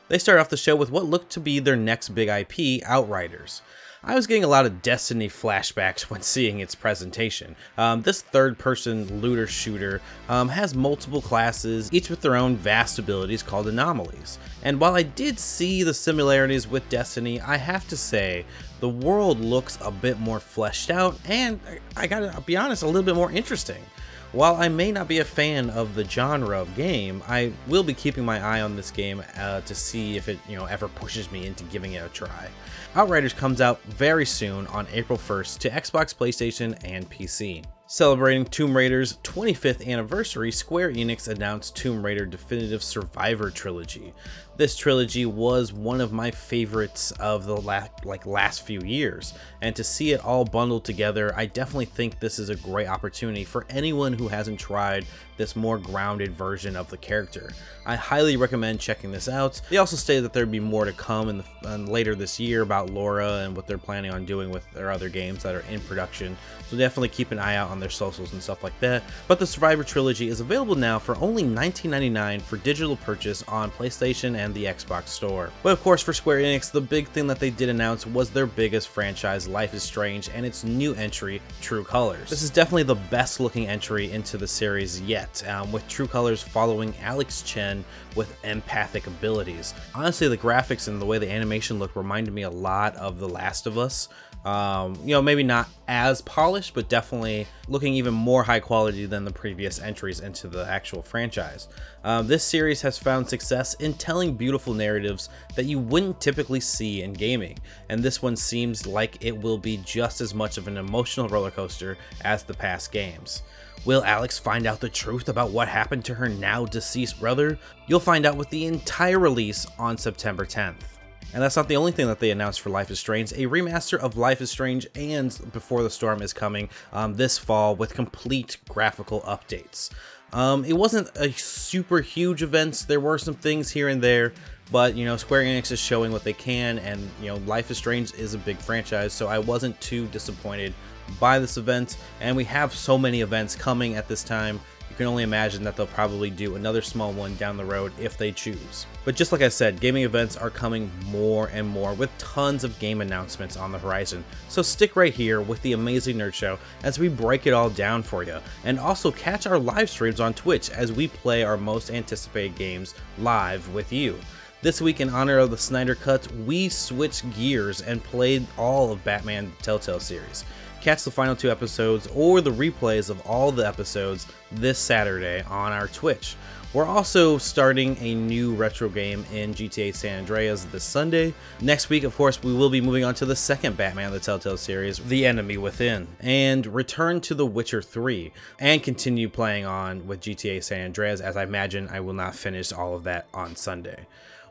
They start off the show with what looked to be their next big IP, Outriders. I was getting a lot of Destiny flashbacks when seeing its presentation. Um, this third person looter shooter um, has multiple classes, each with their own vast abilities called anomalies. And while I did see the similarities with Destiny, I have to say, the world looks a bit more fleshed out and, I gotta be honest, a little bit more interesting. While I may not be a fan of the genre of game, I will be keeping my eye on this game uh, to see if it, you know, ever pushes me into giving it a try. Outriders comes out very soon on April 1st to Xbox, PlayStation, and PC. Celebrating Tomb Raider's 25th anniversary, Square Enix announced Tomb Raider Definitive Survivor Trilogy. This trilogy was one of my favorites of the la- like last few years, and to see it all bundled together, I definitely think this is a great opportunity for anyone who hasn't tried this more grounded version of the character. I highly recommend checking this out. They also stated that there'd be more to come in, the, later this year about Laura and what they're planning on doing with their other games that are in production. So definitely keep an eye out on their socials and stuff like that. But the Survivor trilogy is available now for only $19.99 for digital purchase on PlayStation and the Xbox Store. But of course, for Square Enix, the big thing that they did announce was their biggest franchise, Life is Strange, and its new entry, True Colors. This is definitely the best looking entry into the series yet, um, with True Colors following Alex Chen with empathic abilities. Honestly, the graphics and the way the animation looked reminded me a lot of The Last of Us, um, you know, maybe not as polished, but definitely looking even more high quality than the previous entries into the actual franchise. Um, this series has found success in telling beautiful narratives that you wouldn't typically see in gaming, and this one seems like it will be just as much of an emotional roller coaster as the past games. Will Alex find out the truth about what happened to her now deceased brother? You'll find out with the entire release on September 10th. And that's not the only thing that they announced for Life is Strange. A remaster of Life is Strange and Before the Storm is coming um, this fall with complete graphical updates. Um, it wasn't a super huge event. There were some things here and there, but you know, Square Enix is showing what they can, and you know, Life is Strange is a big franchise, so I wasn't too disappointed by this event. And we have so many events coming at this time can only imagine that they'll probably do another small one down the road if they choose. But just like I said, gaming events are coming more and more with tons of game announcements on the horizon. So stick right here with the Amazing Nerd Show as we break it all down for you. And also catch our live streams on Twitch as we play our most anticipated games live with you. This week, in honor of the Snyder Cut, we switched gears and played all of Batman Telltale series. Catch the final two episodes or the replays of all the episodes this Saturday on our Twitch. We're also starting a new retro game in GTA San Andreas this Sunday. Next week, of course, we will be moving on to the second Batman the Telltale series, The Enemy Within, and return to The Witcher 3, and continue playing on with GTA San Andreas, as I imagine I will not finish all of that on Sunday.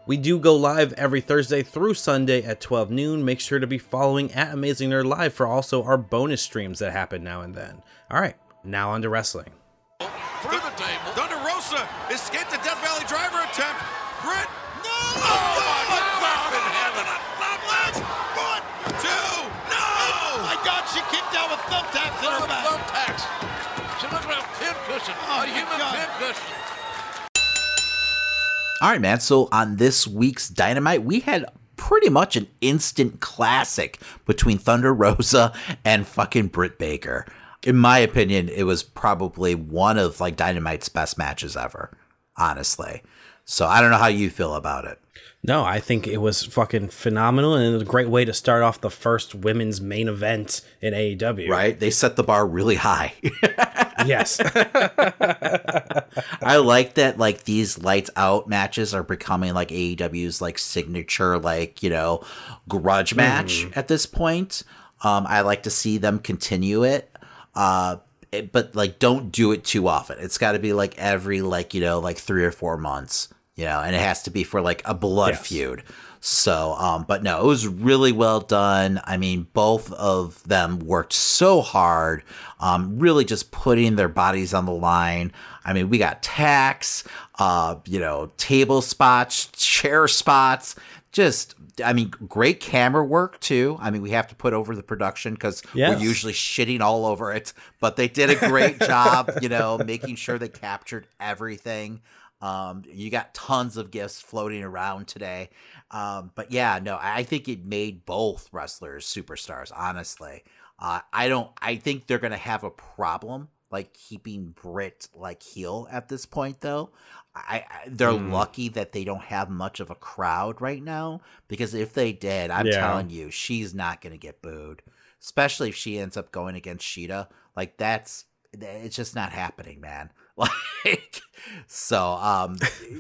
We do go live every Thursday through Sunday at 12 noon. Make sure to be following at Amazing Nerd Live for also our bonus streams that happen now and then. All right, now on to wrestling. Through the table. Thunder Rosa escaped the Death Valley driver attempt. Britt. No! Oh, my God in heaven. One, two. No! Oh, my God, she kicked out with thumbtacks in her back. Thumbtacks. She looks like a pincushion. Oh, a human pincushion. All right, man. So on this week's Dynamite, we had pretty much an instant classic between Thunder Rosa and fucking Britt Baker. In my opinion, it was probably one of like Dynamite's best matches ever, honestly. So I don't know how you feel about it. No, I think it was fucking phenomenal and it was a great way to start off the first women's main event in AEW. Right? They set the bar really high. Yes. I like that like these lights out matches are becoming like AEW's like signature like, you know, grudge match at this point. Um I like to see them continue it. Uh it- but like don't do it too often. It's got to be like every like, you know, like 3 or 4 months, you know, and it has to be for like a blood Yes. feud. So, um, but no, it was really well done. I mean, both of them worked so hard, um, really just putting their bodies on the line. I mean, we got tacks, uh, you know, table spots, chair spots, just, I mean, great camera work too. I mean, we have to put over the production because Yes. we're usually shitting all over it, but they did a great job, you know, making sure they captured everything. Um, you got tons of gifts floating around today. Um, but yeah, no, I think it made both wrestlers superstars, honestly. Uh, I don't, I think they're going to have a problem like keeping Britt like heel at this point, though. I, I they're lucky that they don't have much of a crowd right now because if they did, I'm Yeah. telling you, she's not going to get booed, especially if she ends up going against Shida. Like that's it's just not happening, man. Like so um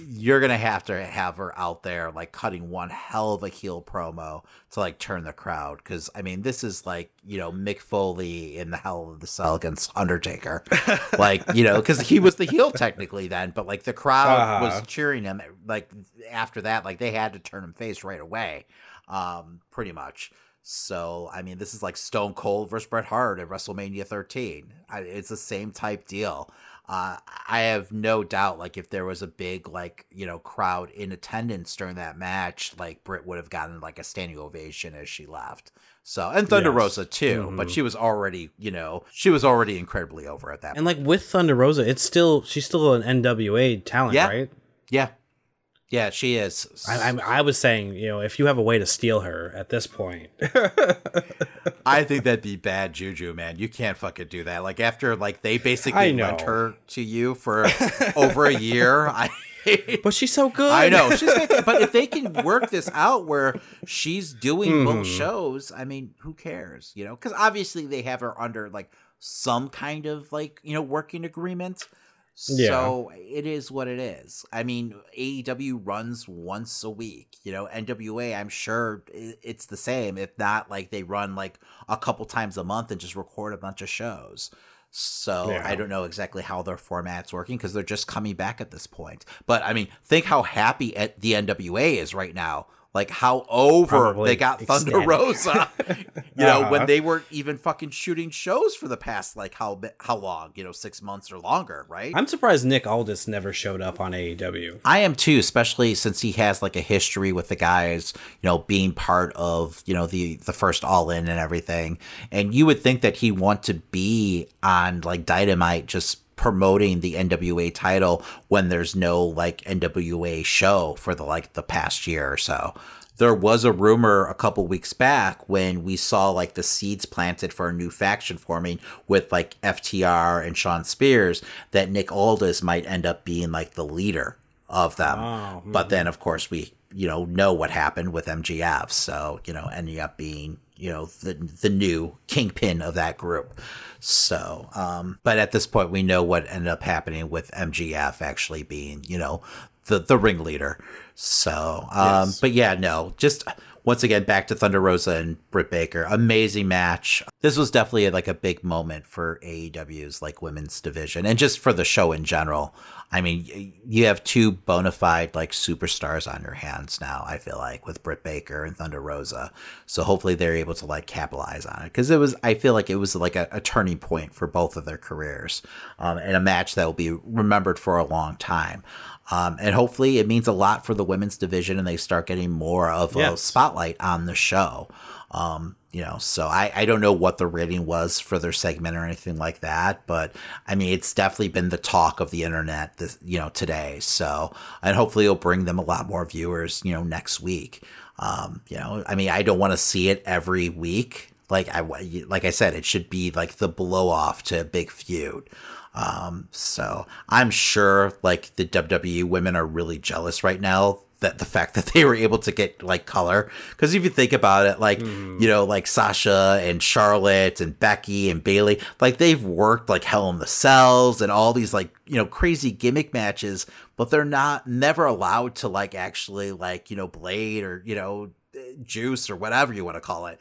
you're to have to have her out there like cutting one hell of a heel promo to like turn the crowd cuz I mean this is like, you know, Mick Foley in the Hell of the Cell against Undertaker. like, you know, cuz he was the heel technically then, but like the crowd Uh-huh. was cheering him like after that like they had to turn him face right away. Um pretty much. So, I mean, this is like Stone Cold versus Bret Hart at WrestleMania 13. I, it's the same type deal. Uh, I have no doubt, like, if there was a big, like, you know, crowd in attendance during that match, like, Britt would have gotten, like, a standing ovation as she left. So, and Thunder Yes. Rosa, too, but she was already, you know, she was already incredibly over at that and like with Thunder Rosa, it's still she's still an NWA talent, Yeah. right? Yeah. Yeah, she is. I, I, I was saying, you know, if you have a way to steal her at this point, I think that'd be bad juju, man. You can't fucking do that. Like after like they basically I lent her to you for over a year. I but she's so good. I know she's but if they can work this out where she's doing both Hmm. shows, I mean, who cares? You know, because obviously they have her under like some kind of like you know working agreement. Yeah. So it is what it is. I mean, AEW runs once a week. You know, NWA, I'm sure it's the same. If not, like they run like a couple times a month and just record a bunch of shows. So Yeah. I don't know exactly how their format's working because they're just coming back at this point. But I mean, think how happy at the NWA is right now. Like how over Probably they got Thunder ecstatic. Rosa. you know, when Uh-huh. they weren't even fucking shooting shows for the past like how how long? You know, six months or longer, right? I'm surprised Nick Aldis never showed up on AEW. I am too, especially since he has like a history with the guys, you know, being part of, you know, the the first all in and everything. And you would think that he'd want to be on like Dynamite just promoting the NWA title when there's no like NWA show for the like the past year or so. There was a rumor a couple weeks back when we saw like the seeds planted for a new faction forming with like FTR and Shawn Spears that Nick Aldis might end up being like the leader of them. Oh, But hmm. then, of course, we you know know what happened with MJF. So you know, ending up being you know the the new kingpin of that group. So, um, but at this point, we know what ended up happening with MJF actually being you know the the ringleader. So, um, Yes. but yeah, no, just once again back to Thunder Rosa and Britt Baker. Amazing match. This was definitely like a big moment for AEW's like women's division and just for the show in general. I mean, you have two bona fide like superstars on your hands now. I feel like with Britt Baker and Thunder Rosa, so hopefully they're able to like capitalize on it because it was. I feel like it was like a, a turning point for both of their careers, um, and a match that will be remembered for a long time. Um, and hopefully it means a lot for the women's division and they start getting more of a spotlight on the show. Um, you know, so I, I don't know what the rating was for their segment or anything like that, but I mean, it's definitely been the talk of the internet this, you know, today. So, and hopefully it'll bring them a lot more viewers, you know, next week. Um, you know, I mean, I don't want to see it every week. Like I, like I said, it should be like the blow off to a big feud. Um, so I'm sure like the WWE women are really jealous right now that the fact that they were able to get like color. Cause if you think about it, like, you know, like Sasha and Charlotte and Becky and Bailey, like they've worked like Hell in the Cells and all these like, you know, crazy gimmick matches, but they're not never allowed to like actually like, you know, blade or, you know, juice or whatever you want to call it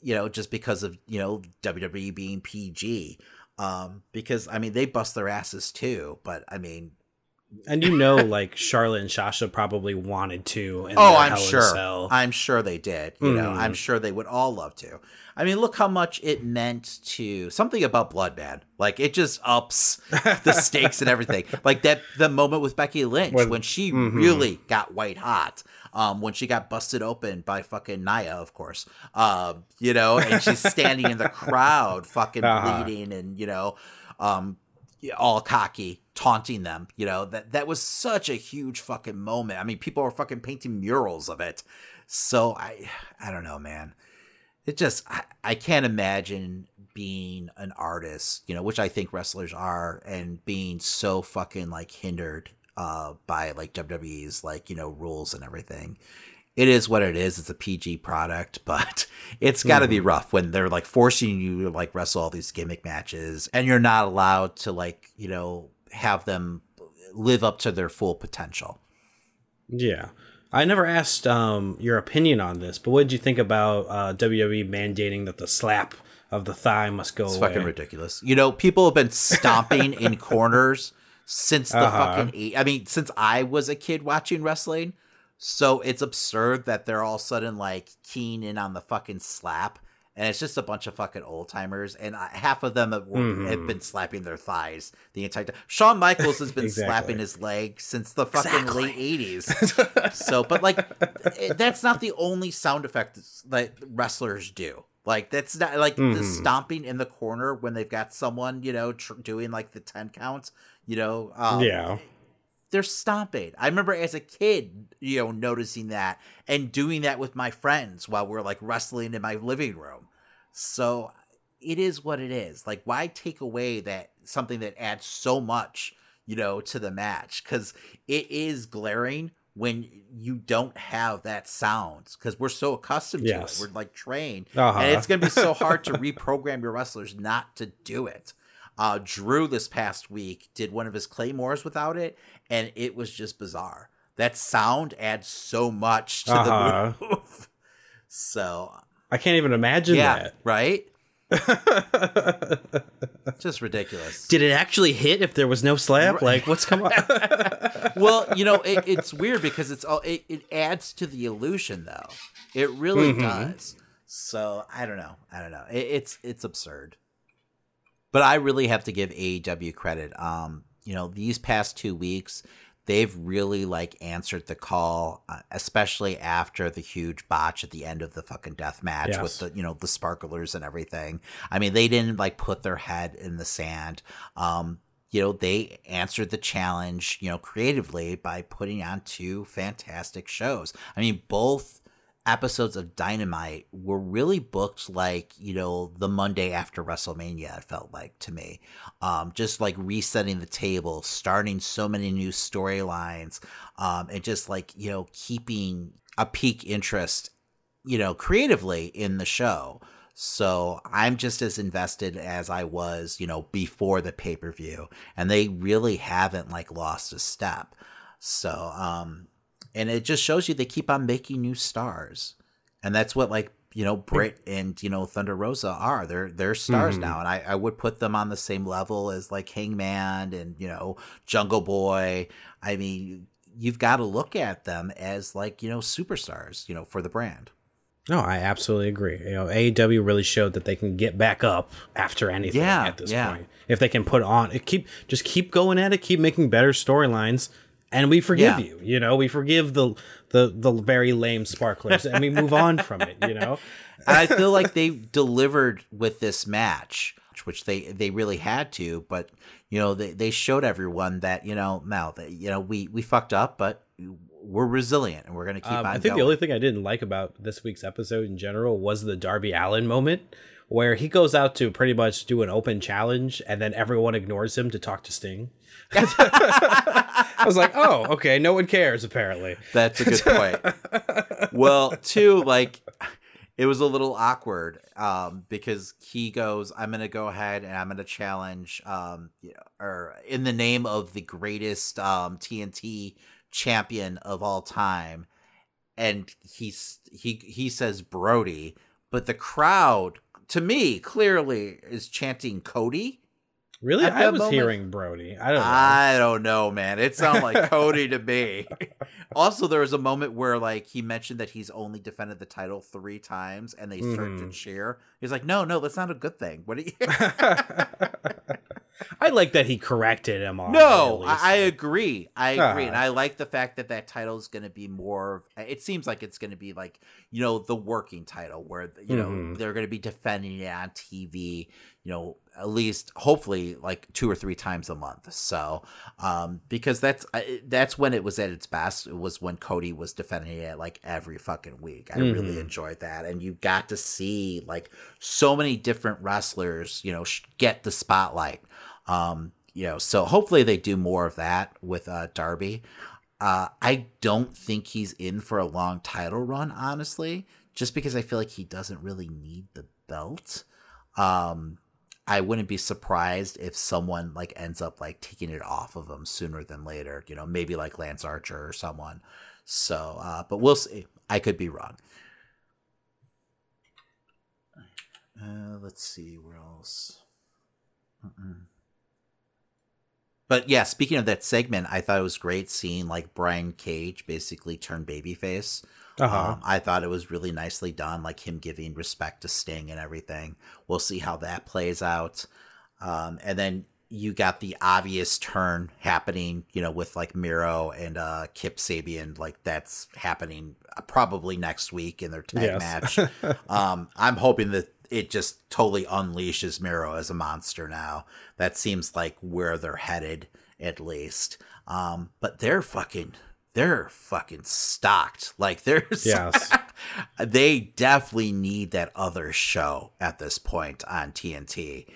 you know, just because of, you know, WWE being PG. Um, because I mean, they bust their asses too, but I mean, And you know, like Charlotte and Sasha probably wanted to. Oh, I'm Hell sure. I'm sure they did. You know, Mhm. I'm sure they would all love to. I mean, look how much it meant to something about Bloodman. Like it just ups the stakes and everything. Like that the moment with Becky Lynch when, When- she Mhm. really got white hot. Um, when she got busted open by fucking Nia, of course. Um, you know, and she's standing in the crowd, fucking Uh-huh. bleeding, and you know, um, all cocky, taunting them. You know that that was such a huge fucking moment. I mean, people are fucking painting murals of it. So I, I don't know, man. It just I, I can't imagine being an artist, you know, which I think wrestlers are, and being so fucking like hindered uh by like WWE's like you know rules and everything. It is what it is. It's a PG product, but it's got to be rough when they're like forcing you to like wrestle all these gimmick matches, and you're not allowed to like you know have them live up to their full potential. Yeah. I never asked um, your opinion on this, but what did you think about uh, WWE mandating that the slap of the thigh must go It's away? fucking ridiculous. You know, people have been stomping in corners since the Uh-huh. fucking eight. I mean, since I was a kid watching wrestling. So it's absurd that they're all sudden like keen in on the fucking slap. And it's just a bunch of fucking old timers, and I- half of them have, were- have been slapping their thighs the entire time. Shawn Michaels has been Exactly. slapping his leg since the fucking late eighties. so, but like, it- that's not the only sound effect that wrestlers do. Like, that's not like the Mhm. stomping in the corner when they've got someone, you know, tr- doing like the ten counts. You know, um, yeah. They're stomping. I remember as a kid, you know, noticing that and doing that with my friends while we're like wrestling in my living room. So it is what it is. Like, why take away that something that adds so much, you know, to the match? Because it is glaring when you don't have that sound because we're so accustomed Yes. to it. We're like trained. Uh-huh. And it's going to be so hard to reprogram your wrestlers not to do it. Uh, Drew this past week did one of his claymores without it, and it was just bizarre. That sound adds so much to Uh-huh. the move. So I can't even imagine yeah, right? Just ridiculous. Did it actually hit if there was no slap? Like, what's come on? well, you know, it, it's weird because it's all it, it adds to the illusion, though. It really Mhm. does. So I don't know. I don't know. It, it's it's absurd. But I really have to give AEW credit. Um, you know, these past two weeks, they've really like answered the call, uh, especially after the huge botch at the end of the fucking death match Yes. with the you know the sparklers and everything. I mean, they didn't like put their head in the sand. Um, you know, they answered the challenge, you know, creatively by putting on two fantastic shows. I mean, both episodes of Dynamite were really booked like, you know, the Monday after WrestleMania, it felt like to me. Um, just like resetting the table, starting so many new storylines, um, and just like, you know, keeping a peak interest, you know, creatively in the show. So I'm just as invested as I was, you know, before the pay per view. And they really haven't like lost a step. So, um, and it just shows you they keep on making new stars, and that's what like you know Britt and you know Thunder Rosa are. They're they're stars Mhm. now, and I, I would put them on the same level as like Hangman and you know Jungle Boy. I mean, you've got to look at them as like you know superstars, you know, for the brand. No, I absolutely agree. You know, AEW really showed that they can get back up after anything Yeah, at this yeah. point. If they can put on it, keep just keep going at it, keep making better storylines, and we forgive Yeah. you. You know, we forgive the the the very lame sparklers, and we move on from it. You know, I feel like they delivered with this match, which they they really had to. But you know, they they showed everyone that you know, Mel, that you know, we we fucked up, but we're resilient and we're gonna keep Um, on. I think going. the only thing I didn't like about this week's episode in general was the Darby Allin moment, where he goes out to pretty much do an open challenge, and then everyone ignores him to talk to Sting. I was like, oh, okay, no one cares apparently. That's a good point. well, too, like it was a little awkward um, because he goes, "I'm going to go ahead and I'm going to challenge, um, you know, or in the name of the greatest um, TNT champion of all time," and he's he he says Brody, but the crowd, to me, clearly is chanting Cody. Really, I was moment- hearing Brody. I don't know. I don't know, man. It sounded like Cody to me. Also, there was a moment where like he mentioned that he's only defended the title three times, and they started to Mhm. cheer. He's like, "No, no, that's not a good thing." What Are you? I like that he corrected him on. no, it, at least. I, I agree. I agree, and. I like the fact that that title is going to be more. Of, it seems like it's going to be like you know the working title, where you know Mhm. they're going to be defending it on TV. You know, at least hopefully like two or three times a month. So, um, because that's I- that's when it was at its best. It was when Cody was defending it like every fucking week. I really Mhm. enjoyed that, and you got to see like so many different wrestlers, you know, sh- get the spotlight. Um, you know, so hopefully they do more of that with uh, Darby. Uh, I don't think he's in for a long title run, honestly, just because I feel like he doesn't really need the belt. Um, I wouldn't be surprised if someone like ends up like taking it off of him sooner than later. You know, maybe like Lance Archer or someone. So, uh, but we'll see. I could be wrong. Uh, let's see where else. Mm-mm. But yeah, speaking of that segment, I thought it was great seeing like Brian Cage basically turn babyface. Uh-huh. Um, I thought it was really nicely done, like him giving respect to Sting and everything. We'll see how that plays out. Um, and then you got the obvious turn happening, you know, with like Miro and uh, Kip Sabian. Like that's happening uh, probably next week in their tag Yes. match. um, I'm hoping that it just totally unleashes Miro as a monster now. That seems like where they're headed, at least. Um, but they're fucking, they're fucking stocked. Like there's, Yes. they definitely need that other show at this point on TNT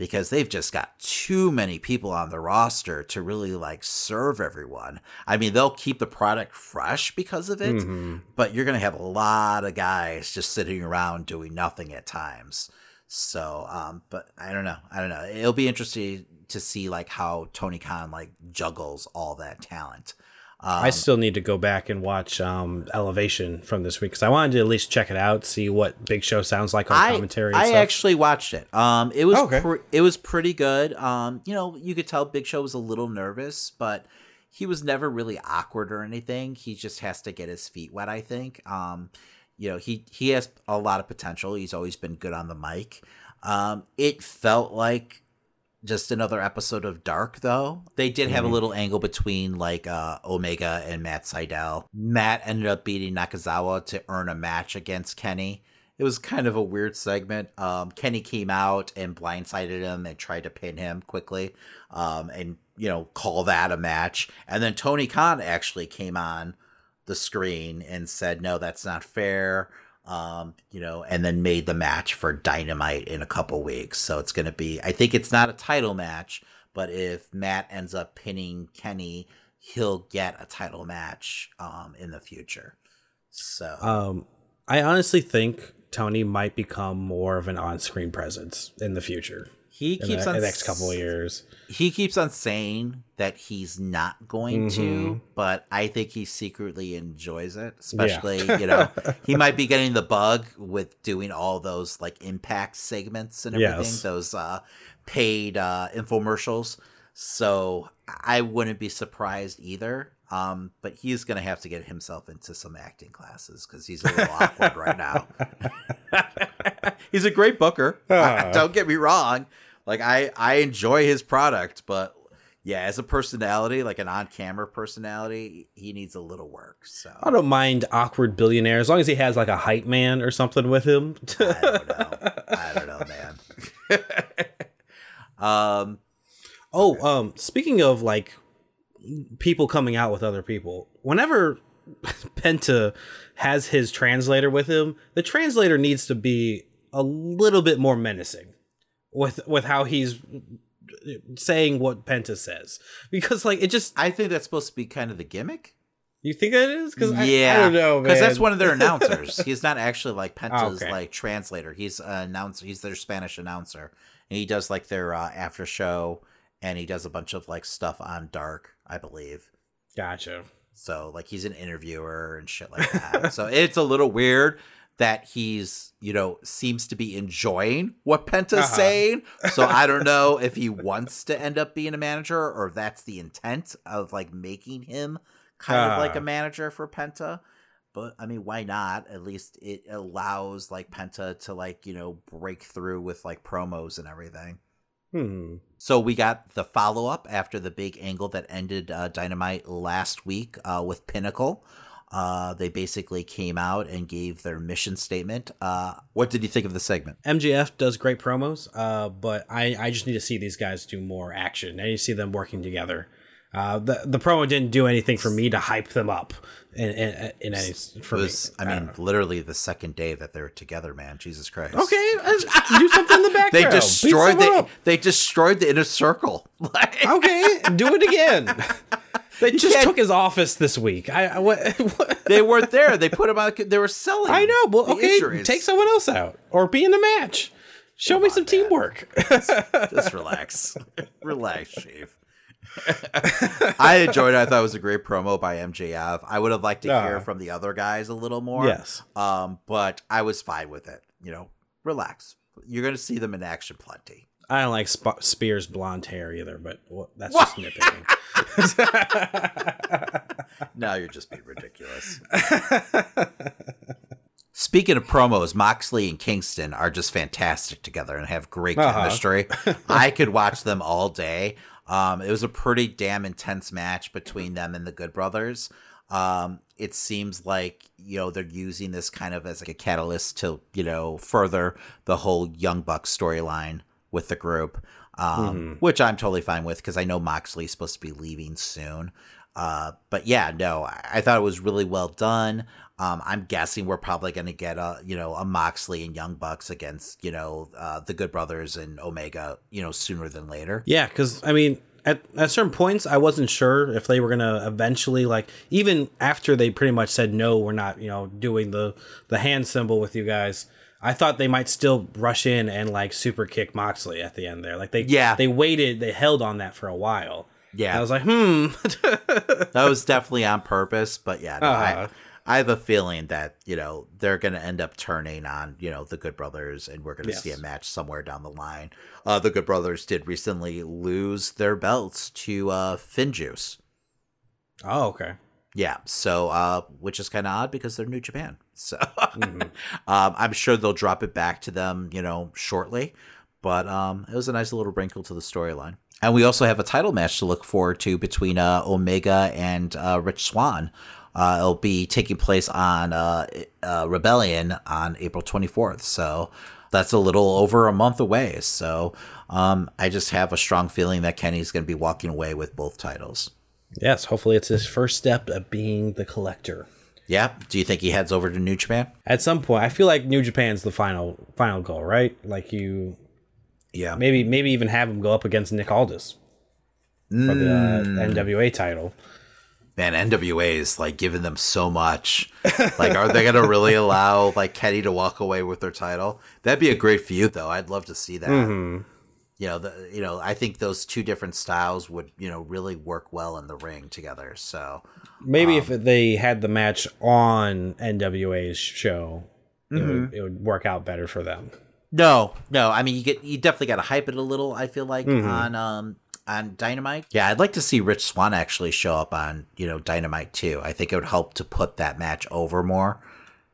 because they've just got too many people on the roster to really like serve everyone. I mean, they'll keep the product fresh because of it, Mhm. but you're going to have a lot of guys just sitting around doing nothing at times. So, um, but I don't know. I don't know. It'll be interesting to see like how Tony Khan like juggles all that talent. Um, I still need to go back and watch um, Elevation from this week because I wanted to at least check it out, see what Big Show sounds like on I, commentary. And I stuff. actually watched it. Um, it was Oh, okay. pre- it was pretty good. Um, you know, you could tell Big Show was a little nervous, but he was never really awkward or anything. He just has to get his feet wet. I think. Um, you know, he he has a lot of potential. He's always been good on the mic. Um, it felt like just another episode of Dark, though. They did have a little angle between like uh, Omega and Matt Sydal. Matt ended up beating Nakazawa to earn a match against Kenny. It was kind of a weird segment. Um, Kenny came out and blindsided him and tried to pin him quickly, um, and you know call that a match. And then Tony Khan actually came on the screen and said, no, that's not fair. Um, you know, and then made the match for Dynamite in a couple weeks. So it's going to be, I think it's not a title match, but if Matt ends up pinning Kenny, he'll get a title match um, in the future. So, Um, I honestly think Tony might become more of an on-screen presence in the future. He keeps the, on the next couple of years. he keeps on saying that he's not going to, Mhm. but I think he secretly enjoys it. Especially, you know, he might be getting the bug with doing all those like impact segments and everything, Yes. those uh, paid uh, infomercials. So I wouldn't be surprised either. Um, but he's gonna have to get himself into some acting classes because he's a little awkward right now. he's a great booker. Ah. Don't get me wrong. Like I, I enjoy his product, but yeah, as a personality, like an on-camera personality, he needs a little work. So I don't mind awkward billionaire as long as he has like a hype man or something with him. I don't know. I don't know, man. um, Oh, um, speaking of like people coming out with other people, whenever Penta has his translator with him, the translator needs to be a little bit more menacing with with how he's saying what Penta says, because like it just I think that's supposed to be kind of the gimmick. you think that is because yeah, I, I don't know because that's one of their announcers. He's not actually like Penta's Okay. like translator. He's an announcer. He's their Spanish announcer, and he does like their uh, after show, and he does a bunch of like stuff on Dark, I believe. gotcha. So like he's an interviewer and shit like that. so it's a little weird that he's you know seems to be enjoying what Penta's Uh-huh. saying. So I don't know if he wants to end up being a manager or if that's the intent of like making him kind of like a Ah. manager for Penta. But I mean, why not? At least it allows like Penta to like you know break through with like promos and everything. Hmm. So we got the follow up after the big angle that ended uh, Dynamite last week uh, with Pinnacle. Uh, they basically came out and gave their mission statement. Uh, what did you think of the segment? MJF does great promos, uh, but I, I just need to see these guys do more action. I need to see them working together. Uh, the the promo didn't do anything for me to hype them up in in, in any for It was, me. I mean, literally the second day that they were together, man. Jesus Christ. okay, uh, do something in the background. They destroyed the they destroyed the inner circle. Like, Okay, do it again. They just can't- took his office this week. I, I what, what? they weren't there. They put them on. They were selling. I know. Well, okay, injuries. take someone else out or be in the match. Show me some man. teamwork. Just relax. relax, Shave. I enjoyed it. I thought it was a great promo by MJF. I would have liked to hear Ah. from the other guys a little more. Yes. Um, but I was fine with it. You know, relax. You're going to see them in action plenty. I don't like Sp- Spears' blonde hair either, but well, that's What? just nitpicking. Now you're just being ridiculous. Speaking of promos, Moxley and Kingston are just fantastic together and have great Uh-huh. chemistry. I could watch them all day. Um, it was a pretty damn intense match between them and the Good Brothers. Um, it seems like you know they're using this kind of as like a catalyst to you know further the whole Young Bucks storyline with the group, um, which I'm totally fine with because I know Moxley's supposed to be leaving soon. Uh, but yeah, no, I, I thought it was really well done. Um, I'm guessing we're probably going to get a you know a Moxley and Young Bucks against you know uh, the Good Brothers and Omega you know sooner than later. Yeah, because I mean, at, at certain points, I wasn't sure if they were gonna eventually like, even after they pretty much said no, we're not, you know, doing the the hand symbol with you guys. I thought they might still rush in and like super kick Moxley at the end there. Like they, Yeah. they waited, they held on that for a while. Yeah, I was like, hmm, that was definitely on purpose. But yeah, no, Uh-huh. I, I have a feeling that you know they're going to end up turning on you know the Good Brothers, and we're going to see a match somewhere down the line. Uh, the Good Brothers did recently lose their belts to uh, Finjuice. oh okay, Yeah, so uh, which is kind of odd because they're New Japan. So um, I'm sure they'll drop it back to them, you know, shortly. But um, it was a nice little wrinkle to the storyline. And we also have a title match to look forward to between uh, Omega and uh, Rich Swann. Uh, it'll be taking place on uh, uh, Rebellion on April 24th. So that's a little over a month away. So um, I just have a strong feeling that Kenny's going to be walking away with both titles. Yes, hopefully it's his first step of being the collector. Yeah. Do you think he heads over to New Japan? At some point, I feel like New Japan's the final final goal, right? Like you Yeah. maybe maybe even have him go up against Nick Aldis for the uh, NWA title. Man, NWA is like giving them so much. Like, are they gonna really allow like Kenny to walk away with their title? That'd be a great feud, though. I'd love to see that. Mm-hmm. You know, the you know, I think those two different styles would you know really work well in the ring together. So Maybe if um, they had the match on NWA's show, it, would, mm-hmm. it would work out better for them. No, no. I mean, you get you definitely got to hype it a little. I feel like mm-hmm. on um on Dynamite. Yeah, I'd like to see Rich Swann actually show up on you know Dynamite too. I think it would help to put that match over more.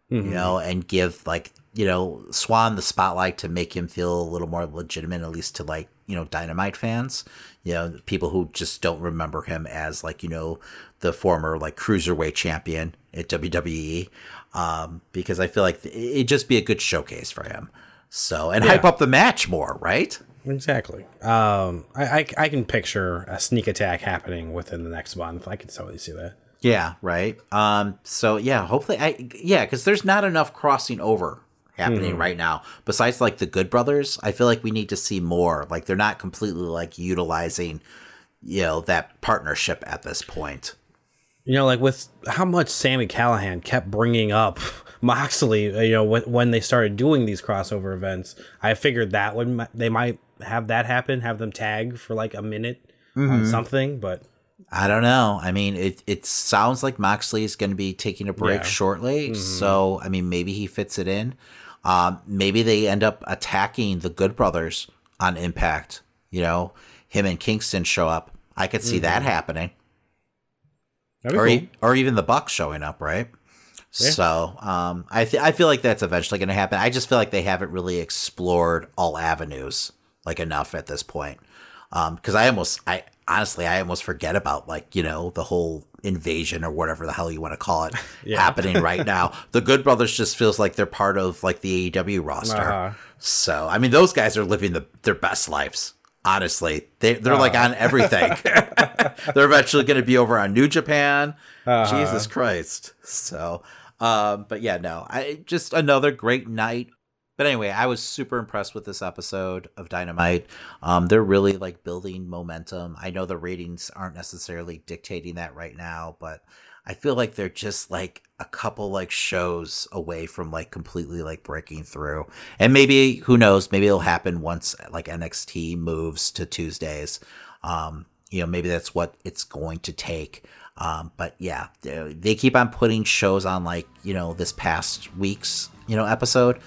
You know, and give like you know Swann the spotlight to make him feel a little more legitimate, at least to like you know Dynamite fans. You know, people who just don't remember him as like you know the former like cruiserweight champion at WWE. Um, because I feel like it'd just be a good showcase for him. So and hype up the match more, right? Exactly. Um, I, I I can picture a sneak attack happening within the next month. I can totally see that. Yeah, right. Um, so yeah, hopefully, I yeah, because there's not enough crossing over happening right now. Besides, like the Good Brothers, I feel like we need to see more. Like they're not completely like utilizing, you know, that partnership at this point. You know, like with how much Sami Callihan kept bringing up Moxley, you know, when, when they started doing these crossover events, I figured that would they might have that happen, have them tag for like a minute on something, but I don't know. I mean, it it sounds like Moxley is going to be taking a break Yeah. shortly. So, I mean, maybe he fits it in. Um, maybe they end up attacking the Good Brothers on Impact. You know, him and Kingston show up. I could see that happening, or cool. e- or even the Bucks showing up, right? So, um, I th- I feel like that's eventually going to happen. I just feel like they haven't really explored all avenues like enough at this point. Um, because I almost, I honestly, I almost forget about like you know the whole invasion or whatever the hell you want to call it happening right now. The Good Brothers just feels like they're part of like the AEW roster. Uh-huh. So, I mean, those guys are living the, their best lives. Honestly, they they're like on everything. they're eventually going to be over on New Japan. Jesus Christ. So, um, but yeah, no, I just another great night. But anyway, I was super impressed with this episode of Dynamite. Um, they're really like building momentum. I know the ratings aren't necessarily dictating that right now, but I feel like they're just like a couple like shows away from like completely like breaking through. And maybe who knows, maybe it'll happen once like NXT moves to Tuesdays. Um, you know, maybe that's what it's going to take. Um, but yeah, they they keep on putting shows on like, you know, this past week's, you know, episode.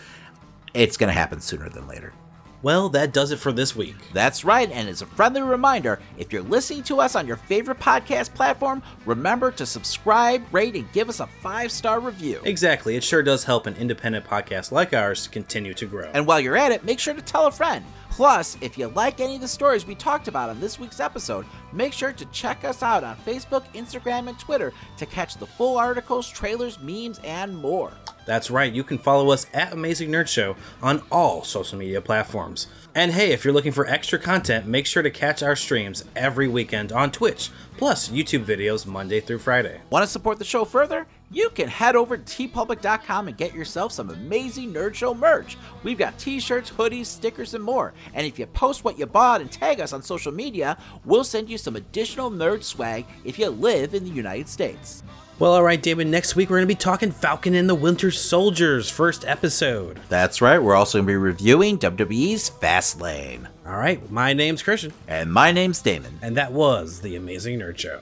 It's going to happen sooner than later. Well, that does it for this week. That's right, and as a friendly reminder, if you're listening to us on your favorite podcast platform, remember to subscribe, rate, and give us a five star review. Exactly. It sure does help an independent podcast like ours continue to grow. And while you're at it, make sure to tell a friend. Plus, if you like any of the stories we talked about on this week's episode, make sure to check us out on Facebook, Instagram, and Twitter to catch the full articles, trailers, memes, and more. That's right, you can follow us at Amazing Nerd Show on all social media platforms. And hey, if you're looking for extra content, make sure to catch our streams every weekend on Twitch, plus YouTube videos Monday through Friday. Want to support the show further? You can head over to teepublic.com and get yourself some amazing Nerd Show merch. We've got t shirts, hoodies, stickers, and more. And if you post what you bought and tag us on social media, we'll send you some additional nerd swag if you live in the United States. Well, alright, David, next week we're going to be talking Falcon and the Winter Soldiers, first episode. That's right, we're also going to be reviewing WWE's Fastlane. Alright, my name's Christian, And my name's Damon. and that was The Amazing Nerd Show.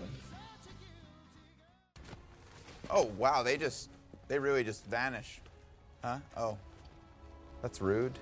Oh, wow, they just, they really just vanish. Huh? Oh, that's rude.